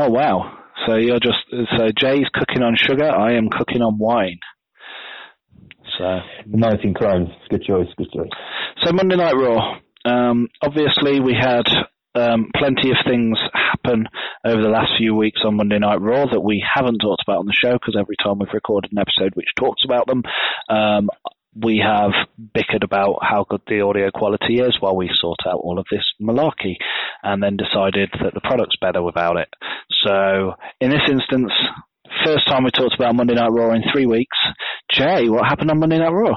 Oh wow! So you're just so Jay's cooking on sugar. I am cooking on wine. So 19 crimes. Good choice. Good choice. So Monday Night Raw. Um, obviously, we had um, plenty of things happen over the last few weeks on Monday Night Raw that we haven't talked about on the show because every time we've recorded an episode which talks about them, um, we have bickered about how good the audio quality is while we sort out all of this malarkey and then decided that the product's better without it. So in this instance, first time we talked about Monday Night Raw in three weeks. Jay, what happened on Monday Night Raw?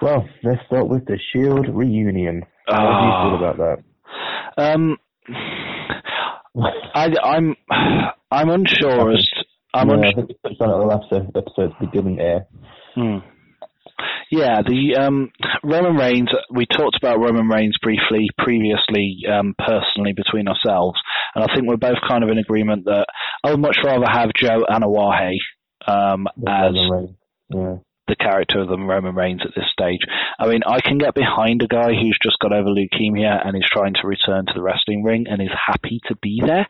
Well, let's start with the Shield reunion. How do you feel ah. about that? Um, I, am I'm, I'm unsure as I'm yeah, unsure. I think the last episode we didn't air. Hmm. Yeah, the um, Roman Reigns. We talked about Roman Reigns briefly previously, um, personally between ourselves, and I think we're both kind of in agreement that I would much rather have Joe Anoa'i um, as yeah. the character of the Roman Reigns at this stage. I mean, I can get behind a guy who's just got over leukemia and is trying to return to the wrestling ring and is happy to be there,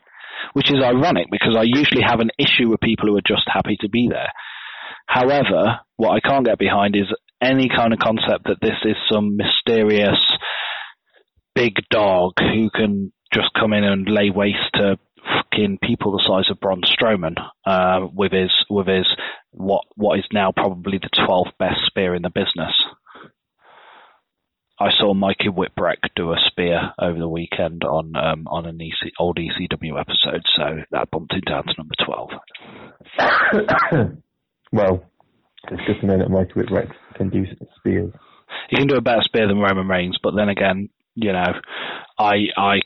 which is ironic because I usually have an issue with people who are just happy to be there. However, what I can't get behind is any kind of concept that this is some mysterious big dog who can just come in and lay waste to fucking people the size of Braun Strowman uh, with his with his what what is now probably the twelfth best spear in the business. I saw Mikey Whipwreck do a spear over the weekend on um, on an EC, old ECW episode, so that bumped him down to number twelve. well, good to know that Mikey Whipwreck can do spears. He can do a better spear than Roman Reigns, but then again, you know, I I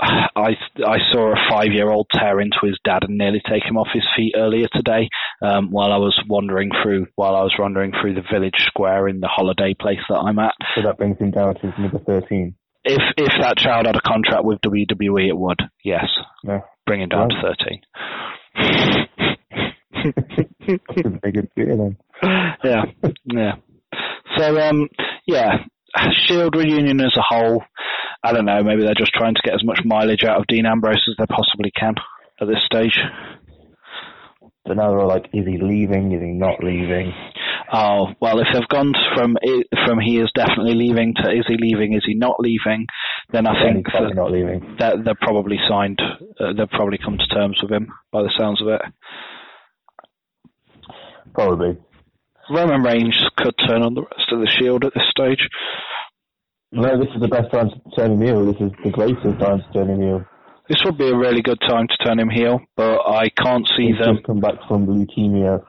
I I saw a five year old tear into his dad and nearly take him off his feet earlier today um, while I was wandering through while I was wandering through the village square in the holiday place that I'm at. So that brings him down to number thirteen. If if that child had a contract with WWE, it would. Yes, yeah. bring him down to thirteen. That's a very good then. Yeah, yeah. So um, yeah, Shield reunion as a whole. I don't know. Maybe they're just trying to get as much mileage out of Dean Ambrose as they possibly can at this stage. But now they're like, is he leaving? Is he not leaving? Oh well, if they've gone from from he is definitely leaving to is he leaving? Is he not leaving? Then I yeah, think that not leaving. That they're probably signed. Uh, they've probably come to terms with him by the sounds of it. Probably. Roman Reigns could turn on the rest of the Shield at this stage. No, this is the best time to turn him heel. This is the greatest time to turn him heel. This would be a really good time to turn him heel, but I can't see He's them. Just come back from leukemia.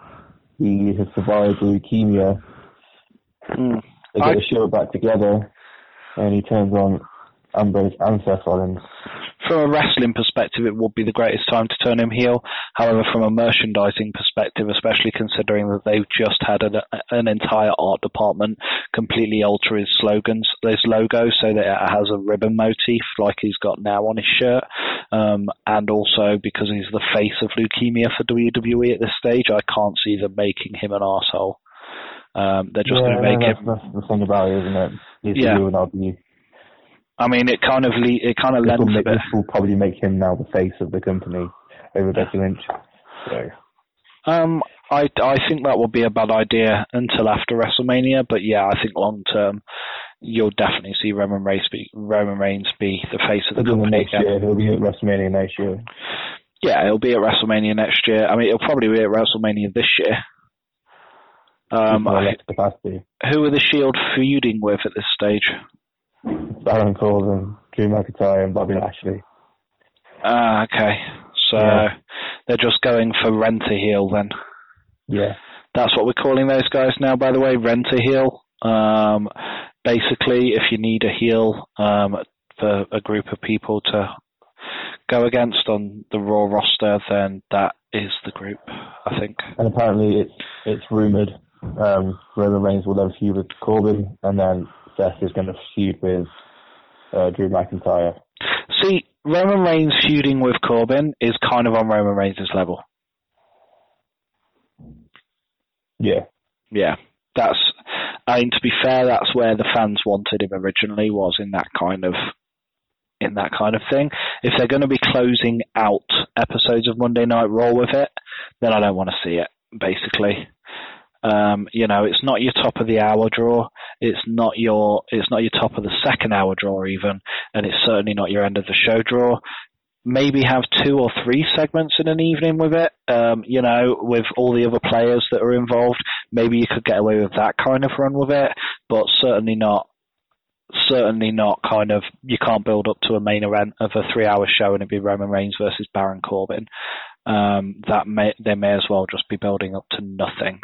He has survived leukemia. Mm. They get I... the Shield back together, and he turns on Ambrose and Seth Rollins from a wrestling perspective, it would be the greatest time to turn him heel. However, from a merchandising perspective, especially considering that they've just had an, an entire art department completely alter his slogans, his logo, so that it has a ribbon motif like he's got now on his shirt, um, and also because he's the face of leukemia for WWE at this stage, I can't see them making him an asshole. Um, they're just yeah, going to make that's, him. That's the thing about it, isn't it? He's yeah. I mean, it kind of le- it kind of this lends will, a bit. This will probably make him now the face of the company over Becky Lynch. So. Um, I I think that would be a bad idea until after WrestleMania, but yeah, I think long term you'll definitely see Roman Reigns be Roman Reigns be the face of the He'll company next. Year. He'll be at WrestleMania next year. Yeah, he'll be at WrestleMania next year. I mean, he'll probably be at WrestleMania this year. Um, I, who are the Shield feuding with at this stage? Baron Corbin, Drew McIntyre, and Bobby Lashley. Ah, okay. So yeah. they're just going for rent a heel then. Yeah. That's what we're calling those guys now, by the way, rent a heel. Um, basically, if you need a heel um, for a group of people to go against on the Raw roster, then that is the group, I think. And apparently, it's it's rumored um, Roman Reigns will then feud with Corbin, and then Seth is going to feud with uh, Drew McIntyre. See, Roman Reigns feuding with Corbin is kind of on Roman Reigns' level. Yeah. Yeah. That's, I mean, to be fair, that's where the fans wanted him originally, was in that kind of in that kind of thing. If they're going to be closing out episodes of Monday Night Raw with it, then I don't want to see it, basically. Um, you know, it's not your top of the hour draw. It's not your it's not your top of the second hour draw even, and it's certainly not your end of the show draw. Maybe have two or three segments in an evening with it. Um, you know, with all the other players that are involved. Maybe you could get away with that kind of run with it, but certainly not certainly not kind of you can't build up to a main event of a three hour show and it'd be Roman Reigns versus Baron Corbin. Um, that may they may as well just be building up to nothing.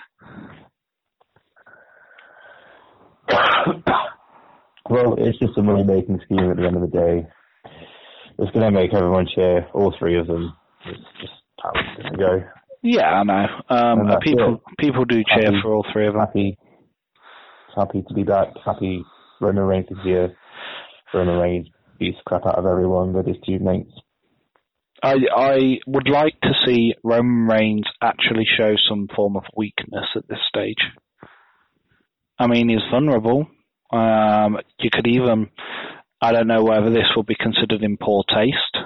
well, it's just a money making scheme at the end of the day. It's going to make everyone cheer, all three of them. It's just how it's going to go. Yeah, I know. Um, people it. people do cheer happy, for all three of them. Happy, happy to be back. Happy Roman Reigns is here. Roman Reigns beats crap out of everyone with his two mates. I I would like to see Roman Reigns actually show some form of weakness at this stage. I mean, he's vulnerable. Um, you could even, I don't know whether this will be considered in poor taste,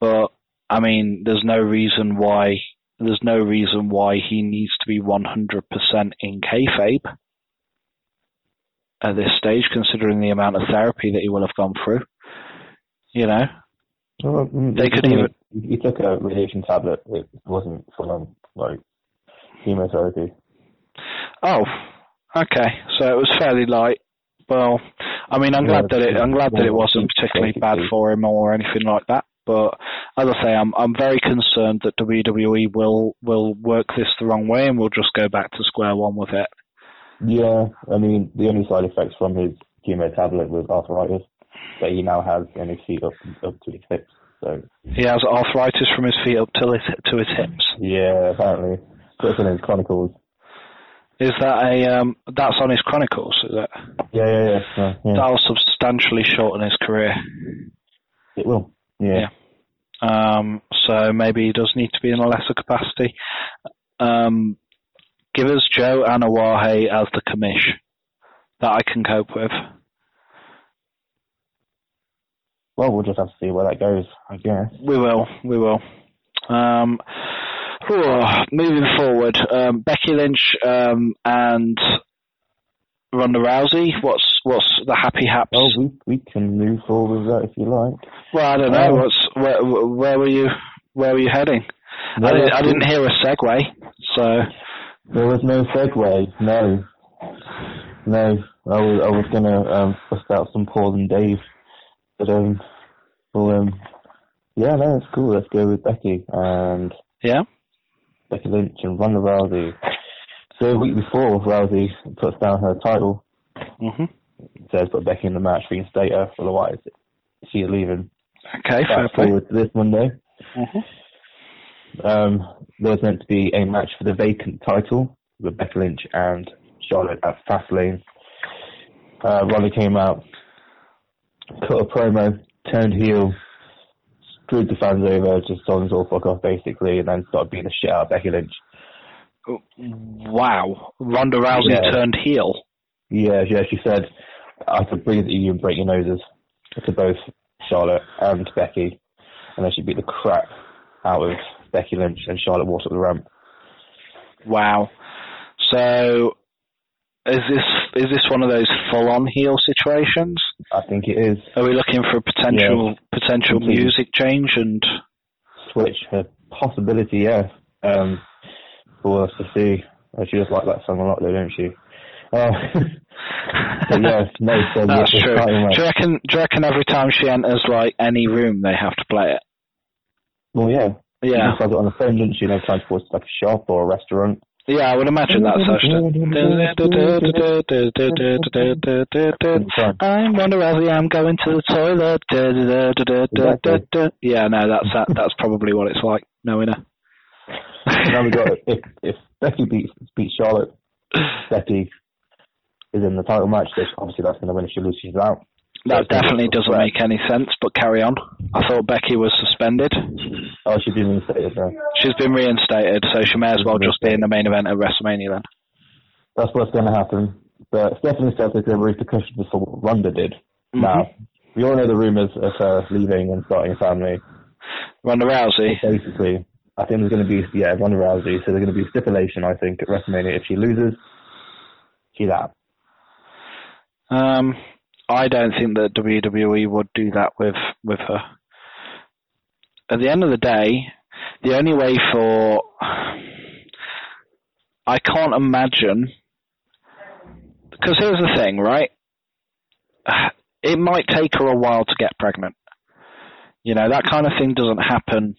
but I mean, there's no reason why there's no reason why he needs to be 100% in kayfabe. at this stage, considering the amount of therapy that he will have gone through. You know, well, mm, they could even. He took a radiation tablet. It wasn't full on like chemotherapy. Oh, okay. So it was fairly light. Well, I mean, I'm glad that it. I'm glad that it wasn't particularly bad for him or anything like that. But as I say, I'm I'm very concerned that WWE will will work this the wrong way and we'll just go back to square one with it. Yeah, I mean, the only side effects from his chemo tablet was arthritis that he now has in his feet up up to his hips. So he has arthritis from his feet up to his to his hips. Yeah, apparently. That's in his chronicles. Is that a um? That's on his chronicles, is it? Yeah, yeah, yeah. yeah, yeah. That'll substantially shorten his career. It will. Yeah. yeah. Um. So maybe he does need to be in a lesser capacity. Um. Give us Joe Anoa'i as the commish. That I can cope with. Well, we'll just have to see where that goes, I guess. We will. We will. Um. moving forward, um, Becky Lynch um, and Ronda Rousey. What's what's the happy haps? Oh, we we can move forward with that if you like. Well, I don't know. Um, what's where where were you where were you heading? No, I, didn't, I didn't hear a segue, so there was no segue. No, no. I was I was gonna um, bust out some Paul and Dave, but um, well um, yeah, no, it's cool. Let's go with Becky and yeah. Becky Lynch and Ronda Rousey. So a week before Rousey puts down her title, mm-hmm. says put Becky in the match, reinstate her, otherwise she's leaving. Okay, fair play. forward to this Monday. Mm-hmm. Um, there's meant to be a match for the vacant title with Becky Lynch and Charlotte at Fastlane. Uh, Ronda came out, cut a promo, turned heel, screwed the fans over, just told them all fuck off basically, and then started beating the shit out of Becky Lynch. Wow, Ronda Rousey yeah. turned heel. Yeah, yeah, she said, "I could breathe at you and break your noses." To both Charlotte and Becky, and then she beat the crap out of Becky Lynch, and Charlotte walked up the ramp. Wow. So is this is this one of those full on heel situations? I think it is. Are we looking for a potential yeah. potential music change and switch? A possibility, yeah. Um, for us to see. She does like that song a lot, though, don't she? Uh, but yeah, no. So That's true. Do you reckon? Do you reckon every time she enters like any room, they have to play it? Well, yeah. Yeah. She it on the phone, didn't she? No time for like a shop or a restaurant. Yeah, I would imagine that's such. I'm Ronda Rousey. I'm going to the toilet. Yeah, no, that's that. That's probably what it's like knowing her. now we got if if Becky beats beats Charlotte, Becky is in the title match. Obviously, that's going to win. If she loses, she's out. That definitely doesn't make any sense, but carry on. I thought Becky was suspended. Oh, she's been reinstated now. She's been reinstated, so she may as well just be in the main event at WrestleMania then. That's what's going to happen. But Stephanie said that there were repercussions for what Ronda did. Mm-hmm. Now, we all know the rumours of her leaving and starting a family. Ronda Rousey? Basically, I think there's going to be, yeah, Ronda Rousey. So there's going to be stipulation, I think, at WrestleMania. If she loses, she's out. Um, I don't think that WWE would do that with with her. At the end of the day, the only way for I can't imagine because here's the thing, right? It might take her a while to get pregnant. You know, that kind of thing doesn't happen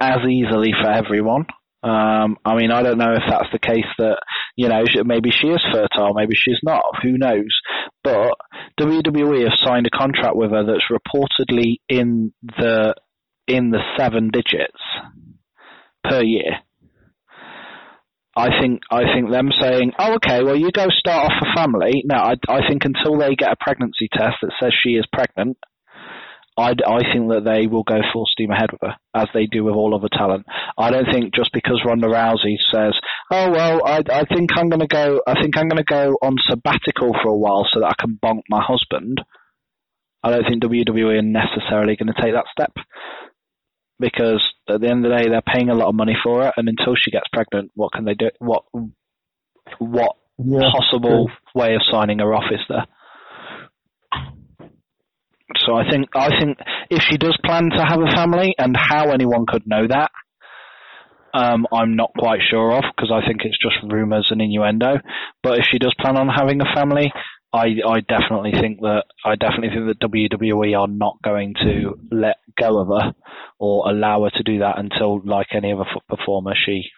as easily for everyone. Um, I mean, I don't know if that's the case that, you know, maybe she is fertile, maybe she's not, who knows. But WWE have signed a contract with her that's reportedly in the, in the seven digits per year. I think I think them saying, "Oh, okay, well, you go start off a family." No, I, I think until they get a pregnancy test that says she is pregnant, I, I think that they will go full steam ahead with her, as they do with all other talent. I don't think just because Ronda Rousey says, "Oh well, I, I think I'm going to go, I think I'm going to go on sabbatical for a while so that I can bonk my husband." I don't think WWE are necessarily going to take that step because at the end of the day, they're paying a lot of money for her, and until she gets pregnant, what can they do? What what yeah, possible way of signing her off is there. So I think I think if she does plan to have a family, and how anyone could know that, um, I'm not quite sure of because I think it's just rumours and innuendo. But if she does plan on having a family, I I definitely think that I definitely think that WWE are not going to let go of her or allow her to do that until, like any other performer, she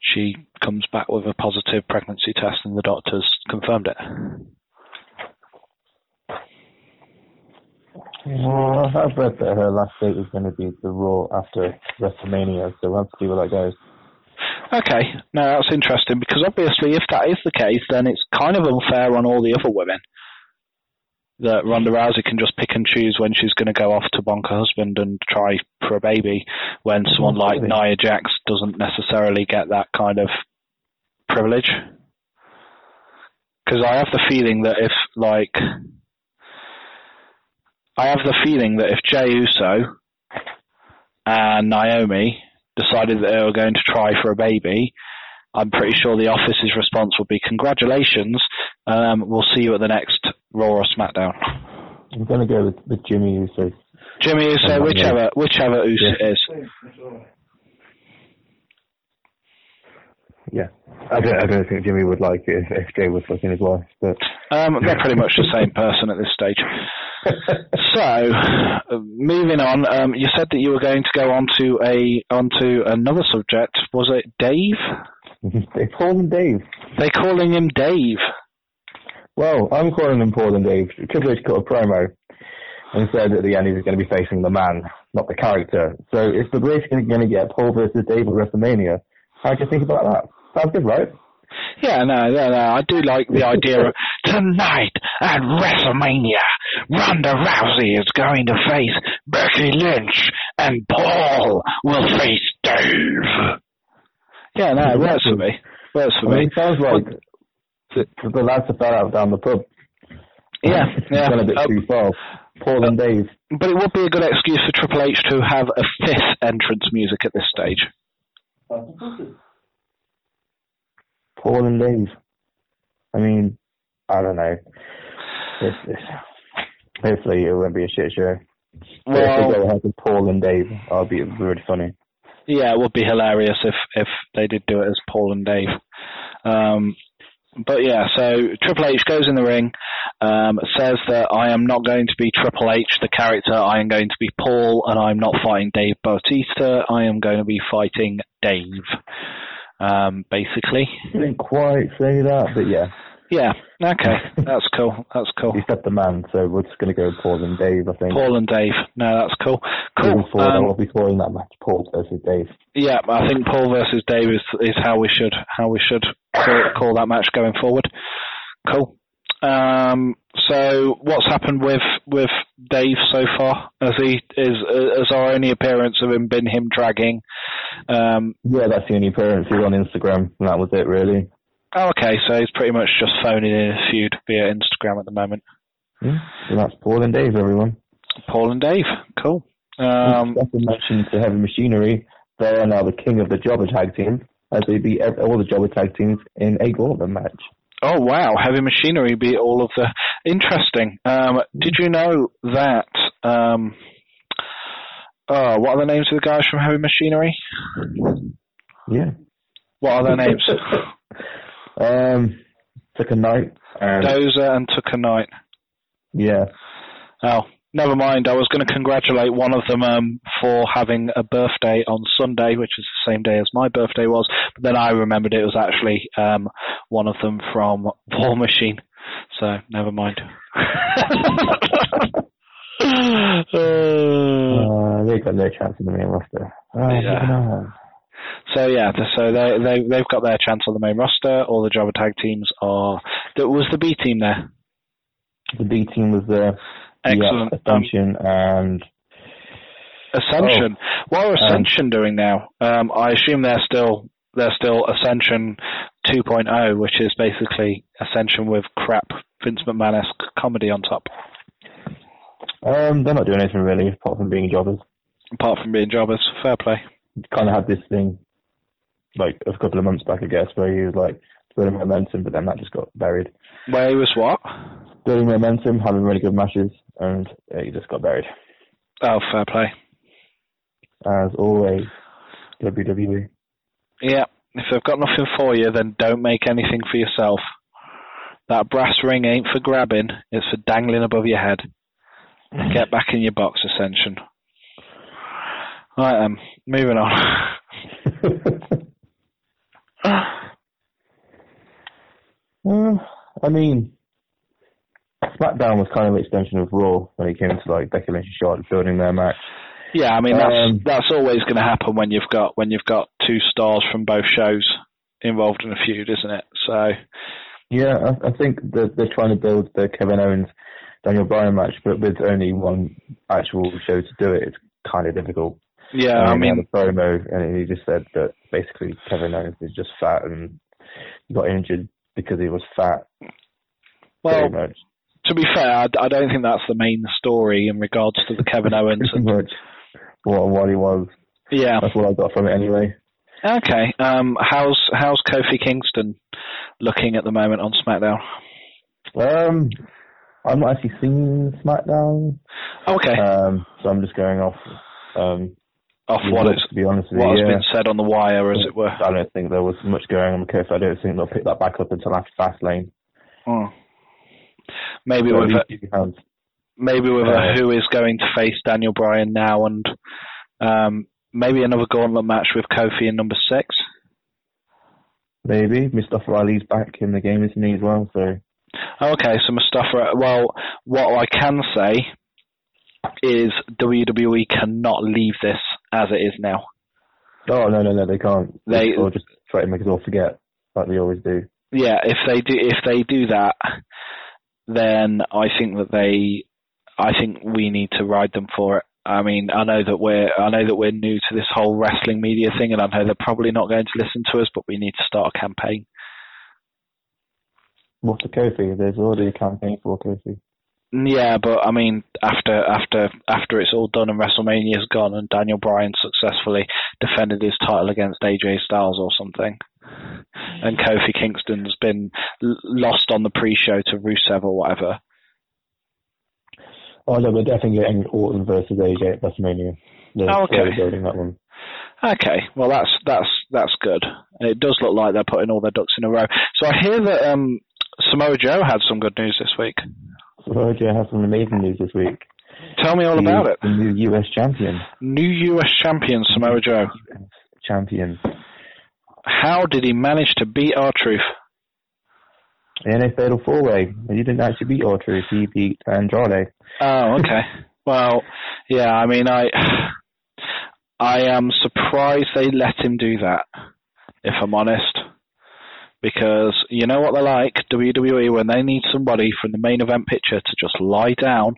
she comes back with a positive pregnancy test and the doctors confirmed it. Oh, well, I've read that her last date was going to be the Raw after WrestleMania, so we'll have to see where that goes. Okay, no, that's interesting because obviously, if that is the case, then it's kind of unfair on all the other women that Ronda Rousey can just pick and choose when she's going to go off to bonk her husband and try for a baby, when someone like Nia Jax doesn't necessarily get that kind of privilege. Because I have the feeling that if, like, I have the feeling that if Jey Uso and Naomi decided that they were going to try for a baby, I'm pretty sure the office's response would be congratulations. Um, we'll see you at the next Raw or SmackDown. I'm going to go with, with Jimmy Uso. Jimmy Uso, whichever whichever Uso yeah. is. Yeah, I don't, I don't think Jimmy would like it if, if Jey was fucking his wife, but um, they're pretty much the same person at this stage. so, moving on, um, you said that you were going to go on to a onto another subject. Was it Dave? they call him Dave. They're calling him Dave. Well, I'm calling him Paul and Dave. Triple H cut a promo and said at the end he's going to be facing the man, not the character. So if the H is going to get Paul versus Dave at WrestleMania, how do you think about that? Sounds good, right? Yeah, no, no, no. I do like the idea of tonight at WrestleMania, Ronda Rousey is going to face Becky Lynch, and Paul will face Dave. Yeah, no, it works for me. Works for me. It sounds like the, the lads have fell out down the pub. Yeah, yeah. Gone a bit um, too far. Paul and Dave. But it would be a good excuse for Triple H to have a fifth entrance music at this stage. Paul and Dave. I mean, I don't know. It's, it's, hopefully it won't be a shit show. Well, if they go ahead Paul and Dave, that'll be really funny. Yeah, it would be hilarious if if they did do it as Paul and Dave. Um, but yeah, so Triple H goes in the ring, um, says that I am not going to be Triple H, the character. I am going to be Paul, and I'm not fighting Dave Bautista. I am going to be fighting Dave. Um, basically. Didn't quite say that, but yeah. Yeah. Okay. That's cool. That's cool. He said the man, so we're just going to go Paul and Dave, I think. Paul and Dave. No, that's cool. Cool. Forward, um, I'll be spoiling that match, Paul versus Dave. Yeah, I think Paul versus Dave is is how we should how we should call, call that match going forward. Cool. Um, so what's happened with with Dave so far? Has he is has our only appearance of him been him dragging? Um, yeah, that's the only appearance. He's on Instagram, and that was it, really. Oh, okay. So he's pretty much just phoning in a feud via Instagram at the moment. Yeah, so that's Paul and Dave, everyone. Paul and Dave, cool. Um, mentioned to Heavy Machinery, they are now the king of the Jobber Tag Team, as they beat all the Jobber Tag Teams in a gauntlet match. Oh wow, Heavy Machinery beat all of the. Interesting. Um, did you know that? Um, oh, what are the names of the guys from Heavy Machinery? Yeah. What are their names? Um, Tucker Knight. And Dozer and Tucker Knight. Yeah. Oh, never mind. I was going to congratulate one of them um, for having a birthday on Sunday, which is the same day as my birthday was. But then I remembered it was actually um, one of them from War Machine. So never mind. uh, they got no chance in the main roster. Uh, yeah. So yeah, so they they they've got their chance on the main roster. All the jobber tag teams are. Was the B team there? The B team was there. Excellent. Yeah, Ascension um, and Ascension. Oh, what are Ascension um, doing now? Um, I assume they're still they're still Ascension 2.0, which is basically Ascension with crap Vince McMahon esque comedy on top. Um, they're not doing anything really apart from being jobbers. Apart from being jobbers, fair play kind of had this thing like a couple of months back, I guess, where he was like, building momentum, but then that just got buried. Where he was what? Building momentum, having really good matches, and he just got buried. Oh, fair play. As always, WWE. Yeah, if they've got nothing for you, then don't make anything for yourself. That brass ring ain't for grabbing, it's for dangling above your head. Get back in your box, Ascension. Right then, moving on. uh, I mean, SmackDown was kind of an extension of Raw when it came to like Becky Lynch and Charlotte building their match. Yeah, I mean that's um, that's always going to happen when you've got when you've got two stars from both shows involved in a feud, isn't it? So. Yeah, I, I think that they're trying to build the Kevin Owens Daniel Bryan match, but with only one actual show to do it, it's kind of difficult. Yeah, I mean, the promo, and he just said that basically Kevin Owens is just fat and got injured because he was fat. Well, to be fair, I, I, don't think that's the main story in regards to the Kevin Owens. and, what what he was. Yeah, that's what I got from it anyway. Okay, um, how's how's Kofi Kingston looking at the moment on SmackDown? Um, I'm not actually seeing SmackDown. Okay. Um, so I'm just going off um, off what is to be honest with what you, has yeah. been said on the wire, as it were. I don't think there was much going on with Kofi. I don't think they'll pick that back up until after Fastlane. Oh. Maybe so with a, maybe with uh, a who is going to face Daniel Bryan now, and um, maybe another gauntlet match with Kofi in number six. Maybe Mustafa Ali's back in the game, isn't he as well? So. Okay, so Mustafa. Well, what I can say is WWE cannot leave this as it is now. Oh no no no they can't. They or just try to make us all forget like they always do. Yeah, if they do if they do that, then I think that they, I think we need to ride them for it. I mean, I know that we're I know that we're new to this whole wrestling media thing, and I know they're probably not going to listen to us, but we need to start a campaign. What's the Kofi? There's already a campaign for Kofi. Yeah, but I mean, after after after it's all done and WrestleMania's gone and Daniel Bryan successfully defended his title against AJ Styles or something, and Kofi Kingston's been lost on the pre-show to Rusev or whatever. Oh no, we're definitely getting Orton versus AJ at WrestleMania. oh, okay. building that one. Okay, well that's that's that's good. It does look like they're putting all their ducks in a row. So I hear that um, Samoa Joe had some good news this week. Samoa Joe has some amazing news this week. Tell me all about it. The new US champion. New US champion Samoa Joe. Champion. How did he manage to beat R-Truth? In a fatal four way. He didn't actually beat R-Truth, he beat Andrade. Oh, okay. well, yeah, I mean I I am surprised they let him do that, if I'm honest because you know what they're like, WWE, when they need somebody from the main event picture to just lie down,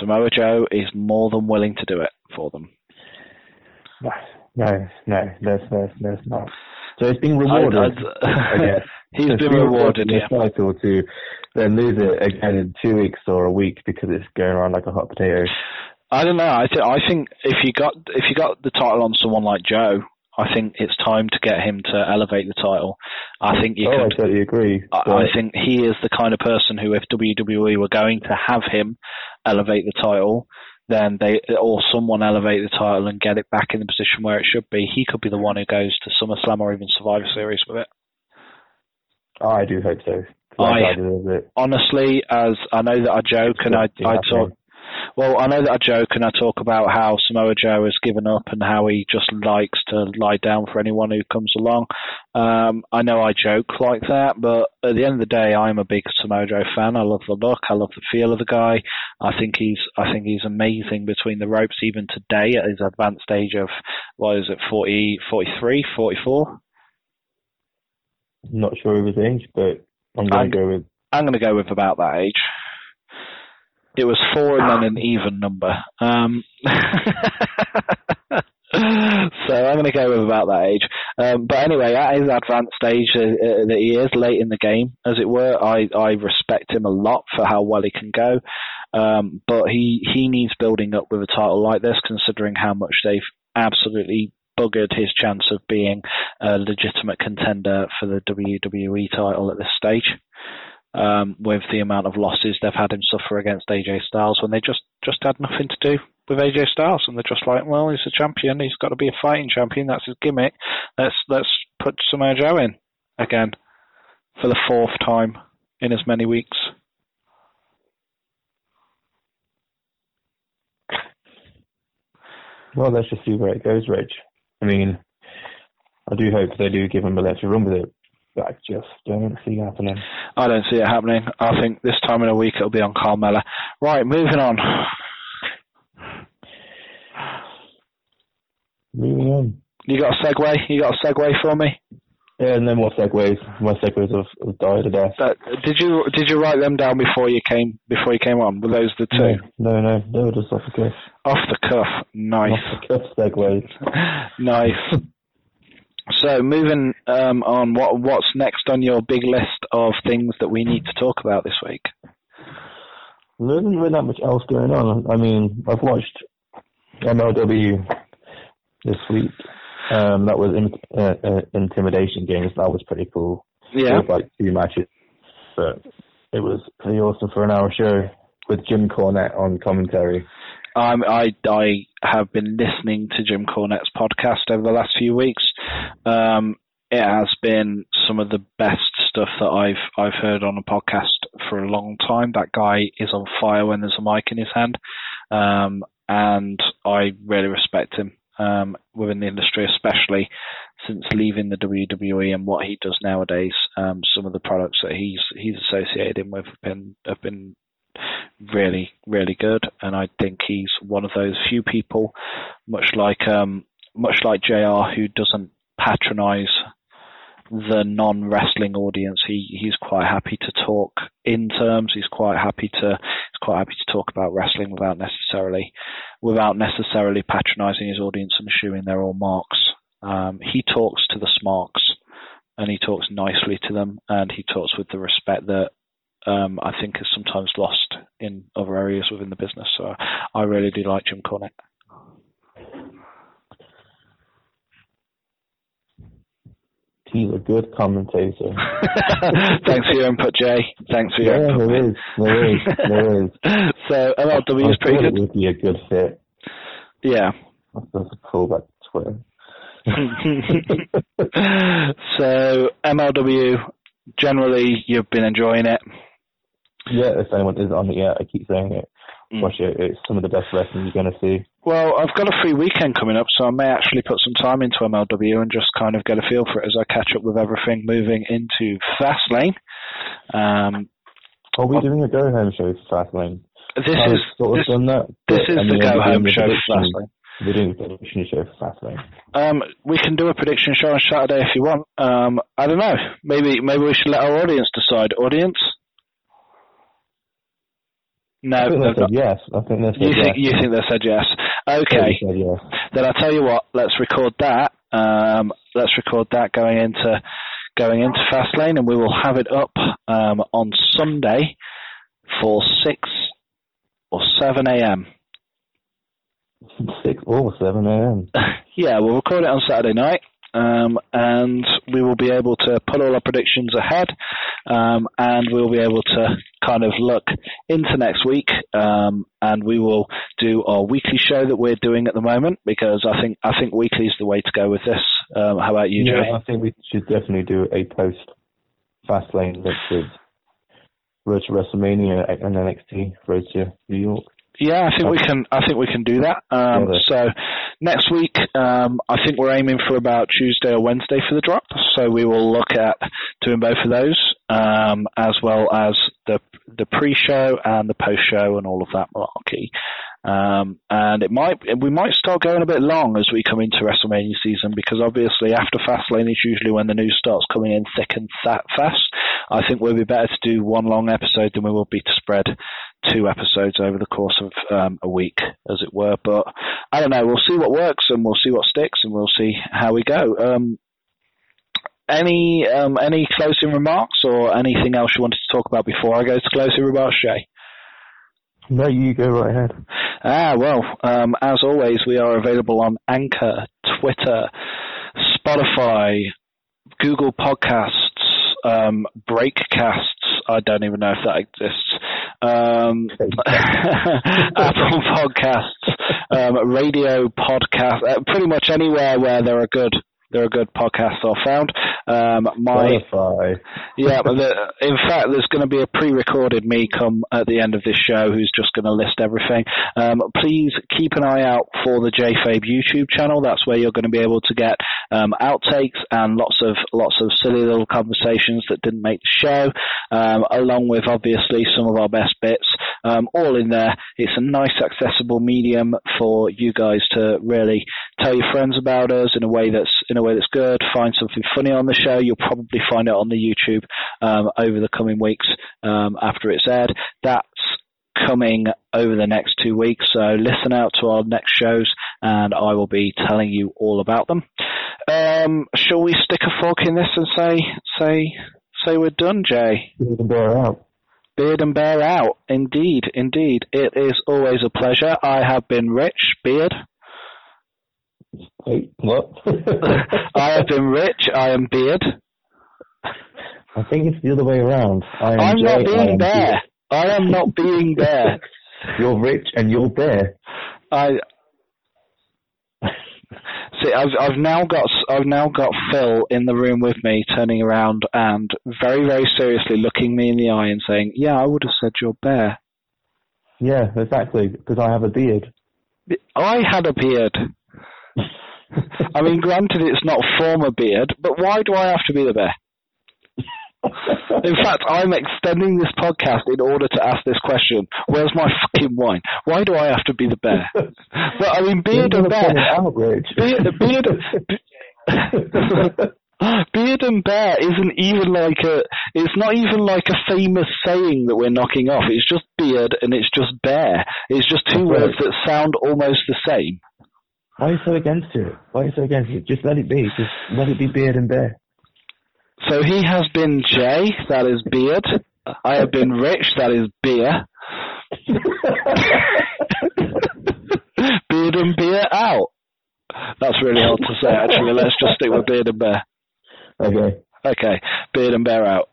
Samoa Joe is more than willing to do it for them. No, no, there's, there's, there's not. So it's been rewarded. I, I, guess. He's been, been rewarded, yeah. Cycle to then lose it again in two weeks or a week because it's going around like a hot potato. I don't know. I, th- I think if you got if you got the title on someone like Joe, I think it's time to get him to elevate the title. I think you oh, could. I totally agree. I, I, think he is the kind of person who, if WWE were going to have him elevate the title, then they or someone elevate the title and get it back in the position where it should be. He could be the one who goes to SummerSlam or even Survivor Series with it. I do hope so. I, honestly, as I know that I joke and I, I talk, well, I know that I joke and I talk about how Samoa Joe has given up and how he just likes to lie down for anyone who comes along. Um, I know I joke like that, but at the end of the day, I'm a big Samoa Joe fan. I love the look, I love the feel of the guy. I think he's, I think he's amazing between the ropes. Even today, at his advanced age of what is it, 40, 43, 44? Not sure of his age, but I'm going to go with. I'm going to go with about that age. It was four and then an even number. Um, so I'm going to go with about that age. Um, but anyway, at his advanced stage uh, uh, that he is, late in the game, as it were, I, I respect him a lot for how well he can go. Um, but he, he needs building up with a title like this, considering how much they've absolutely buggered his chance of being a legitimate contender for the WWE title at this stage. Um, with the amount of losses they've had him suffer against AJ Styles when they just just had nothing to do with AJ Styles, and they're just like, well, he's a champion, he's got to be a fighting champion, that's his gimmick. Let's let's put Samoa Joe in again for the fourth time in as many weeks. Well, let's just see where it goes, Rich. I mean, I do hope they do give him a let run with it, I just don't see it happening. I don't see it happening. I think this time in a week it'll be on Carmella. Right, moving on. Moving on. You got a segue? You got a segue for me? Yeah, no more segues. My segues have, have died to death. That, did you did you write them down before you came before you came on? Were those the two? No, no, no they were just off the cuff. Off the cuff, nice. Off the cuff segues. nice. So moving um, on, what what's next on your big list of things that we need to talk about this week? There isn't really that much else going on. I mean, I've watched MLW this week. Um, that was in, uh, uh, intimidation games. That was pretty cool. Yeah. It was like two matches, but it was pretty awesome for an hour show with Jim Cornette on commentary. I I have been listening to Jim Cornette's podcast over the last few weeks. Um, it has been some of the best stuff that I've I've heard on a podcast for a long time. That guy is on fire when there's a mic in his hand, um, and I really respect him um, within the industry, especially since leaving the WWE and what he does nowadays. Um, some of the products that he's he's associated with have been have been really really good, and I think he's one of those few people, much like um, much like Jr. who doesn't patronize the non wrestling audience. He he's quite happy to talk in terms. He's quite happy to he's quite happy to talk about wrestling without necessarily without necessarily patronising his audience and assuming they're all marks. Um, he talks to the smarks and he talks nicely to them and he talks with the respect that um, I think is sometimes lost in other areas within the business. So I really do like Jim Cornette. he's a good commentator. Thanks for your input, Jay. Thanks for your yeah, input. There is, there is, there is. so MLW is pretty good. It would be a good fit. Yeah. That's a callback to Twitter. so MLW, generally, you've been enjoying it. Yeah, if anyone isn't on it yet, I keep saying it. Mm. Watch it. It's some of the best wrestling you're going to see. Well, I've got a free weekend coming up, so I may actually put some time into MLW and just kind of get a feel for it as I catch up with everything moving into Fastlane. Um, Are we doing a go home show for Fastlane? This is sort of this, done that. This is the go home show for Fastlane. We're doing a prediction show for Fastlane. Um, we can do a prediction show on Saturday if you want. Um, I don't know. Maybe maybe we should let our audience decide. Audience. No, I think they said yes. I think they said you yes. think you think they said yes? Okay. Said yes. Then I'll tell you what. Let's record that. Um, let's record that going into going into Fastlane, and we will have it up um, on Sunday for six or seven a.m. Six or seven a.m. yeah, we'll record it on Saturday night. Um, and we will be able to put all our predictions ahead, um, and we'll be able to kind of look into next week, um, and we will do our weekly show that we're doing at the moment because I think I think weekly is the way to go with this. Um, how about you, yeah? I think we should definitely do a post Fastlane mix with Road to WrestleMania and NXT Road to New York. Yeah, I think we can. I think we can do that. Um, so next week, um, I think we're aiming for about Tuesday or Wednesday for the drop. So we will look at doing both of those, um, as well as the the pre-show and the post-show and all of that malarkey. Um, and it might we might start going a bit long as we come into WrestleMania season because obviously after Fastlane is usually when the news starts coming in thick and fast. I think we'll be better to do one long episode than we will be to spread two episodes over the course of um, a week, as it were. But I don't know. We'll see what works and we'll see what sticks and we'll see how we go. Um, any um, any closing remarks or anything else you wanted to talk about before I go to closing remarks, Shay? No, you go right ahead. Ah, well, um, as always, we are available on Anchor, Twitter, Spotify, Google Podcasts, um, Breakcasts. I don't even know if that exists. Um, Apple Podcasts, um, radio podcast, uh, pretty much anywhere where there are good there are good podcasts are found. Um, my Spotify. yeah, but the, in fact, there's going to be a pre-recorded me come at the end of this show who's just going to list everything. Um, please keep an eye out for the JFabe YouTube channel. That's where you're going to be able to get um, outtakes and lots of lots of silly little conversations that didn't make the show, um, along with obviously some of our best bits, um, all in there. It's a nice, accessible medium for you guys to really tell your friends about us in a way that's in a way that's good. Find something funny on the show. You'll probably find it on the YouTube um, over the coming weeks um, after it's aired. That's coming over the next two weeks. So listen out to our next shows, and I will be telling you all about them. Um, shall we stick a fork in this and say say say we're done, Jay? Beard and bear out. Beard and bear out. Indeed, indeed. It is always a pleasure. I have been Rich Beard. Wait, what? I have been Rich. I am Beard. I think it's the other way around. I am I'm not being am there. Beard. I am not being there. You're rich and you're bear. I see. I've I've now got I've now got Phil in the room with me, turning around and very very seriously looking me in the eye and saying, "Yeah, I would have said you're bear." Yeah, exactly. Because I have a beard. I had a beard. I mean, granted, it's not former beard, but why do I have to be the bear? In fact, I'm extending this podcast in order to ask this question. Where's my fucking wine? Why do I have to be the bear? But I mean, beard and bear. point it out, Rich. Beard, beard, beard and bear isn't even like a. It's not even like a famous saying that we're knocking off. It's just beard and it's just bear. It's just two Right. words that sound almost the same. Why are you so against it? Why are you so against it? Just let it be. Just let it be beard and bear. So he has been Jay, that is beard. I have been Rich, that is beer. beard and beer out. That's really hard to say, actually. Let's just stick with beard and bear. okay. Okay, beard and bear out.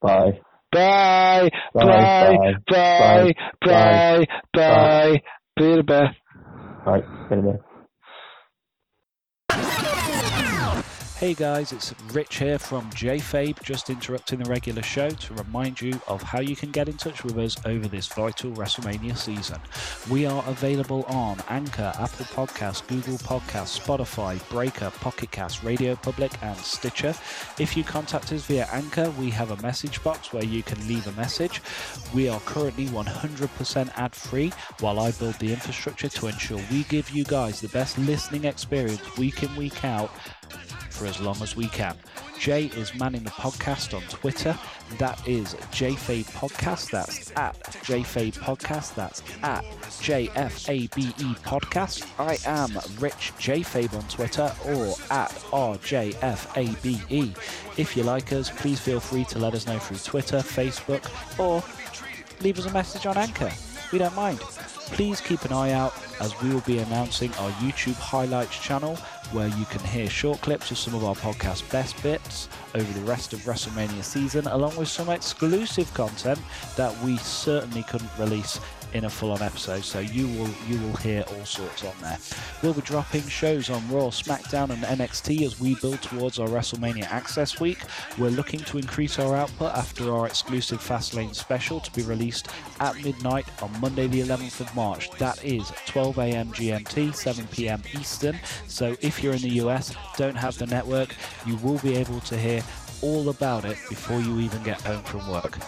Bye. Bye, Bye, bye, bye, bye, bye, bye. Beard and bear. Right. Beard and bear. Hey guys, it's Rich here from JFabe, just interrupting the regular show to remind you of how you can get in touch with us over this vital WrestleMania season. We are available on Anchor, Apple Podcasts, Google Podcasts, Spotify, Breaker, Pocket Cast, Radio Public, and Stitcher. If you contact us via Anchor, we have a message box where you can leave a message. We are currently 100% ad free while I build the infrastructure to ensure we give you guys the best listening experience week in, week out for as long as we can. Jay is manning the podcast on Twitter. That is JFabe Podcast. That's at JFabe Podcast. That's at JFABE Podcast. I am Rich JFabe on Twitter or at RJFABE. If you like us, please feel free to let us know through Twitter, Facebook, or leave us a message on Anchor. We don't mind. Please keep an eye out as we will be announcing our YouTube highlights channel where you can hear short clips of some of our podcast best bits over the rest of WrestleMania season, along with some exclusive content that we certainly couldn't release in a full-on episode. So you will you will hear all sorts on there. We'll be dropping shows on Raw, SmackDown, and NXT as we build towards our WrestleMania Axxess Week. We're looking to increase our output after our exclusive Fastlane special to be released at midnight on Monday, the 11th of March. That is 12 a.m. GMT, 7 p.m. Eastern. So if you're in the US, don't have the network, you will be able to hear all about it before you even get home from work.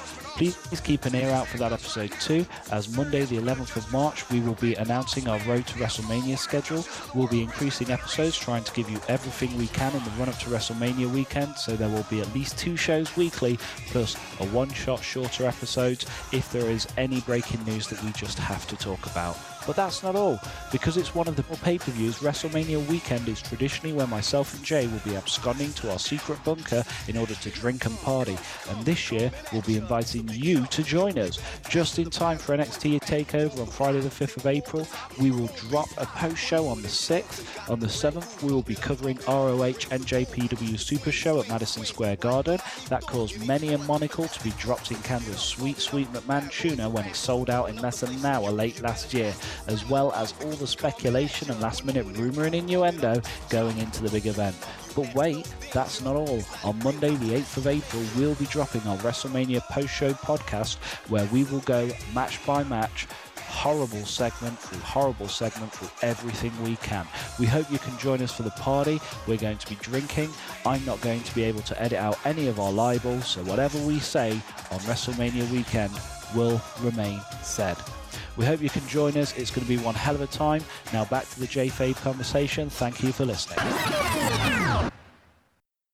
Please keep an ear out for that episode too, as Monday, the 11th of March, we will be announcing our Road to WrestleMania schedule. We'll be increasing episodes, trying to give you everything we can in the run up to WrestleMania weekend, so there will be at least two shows weekly, plus a one shot shorter episodes if there is any breaking news that we just have to talk about. But that's not all. Because it's one of the pay per views, WrestleMania weekend is traditionally where myself and Jay will be absconding to our secret bunker in order to drink and party. And this year, we'll be inviting you to join us. Just in time for NXT TakeOver on Friday the 5th of April, we will drop a post show on the 6th. On the 7th, we will be covering ROH NJPW Super Show at Madison Square Garden. That caused many a monocle to be dropped in Canada's sweet, sweet McMahon tuna when it sold out in less than an hour late last year, as well as all the speculation and last minute rumour and innuendo going into the big event. But wait, that's not all. On Monday, the 8th of April, we'll be dropping our WrestleMania post show podcast where we will go match by match horrible segment through horrible segment through everything we can. We hope you can join us for the party. We're going to be drinking. I'm not going to be able to edit out any of our libels, so whatever we say on WrestleMania weekend will remain said. We hope you can join us. It's going to be one hell of a time. Now back to the J Fabe conversation. Thank you for listening.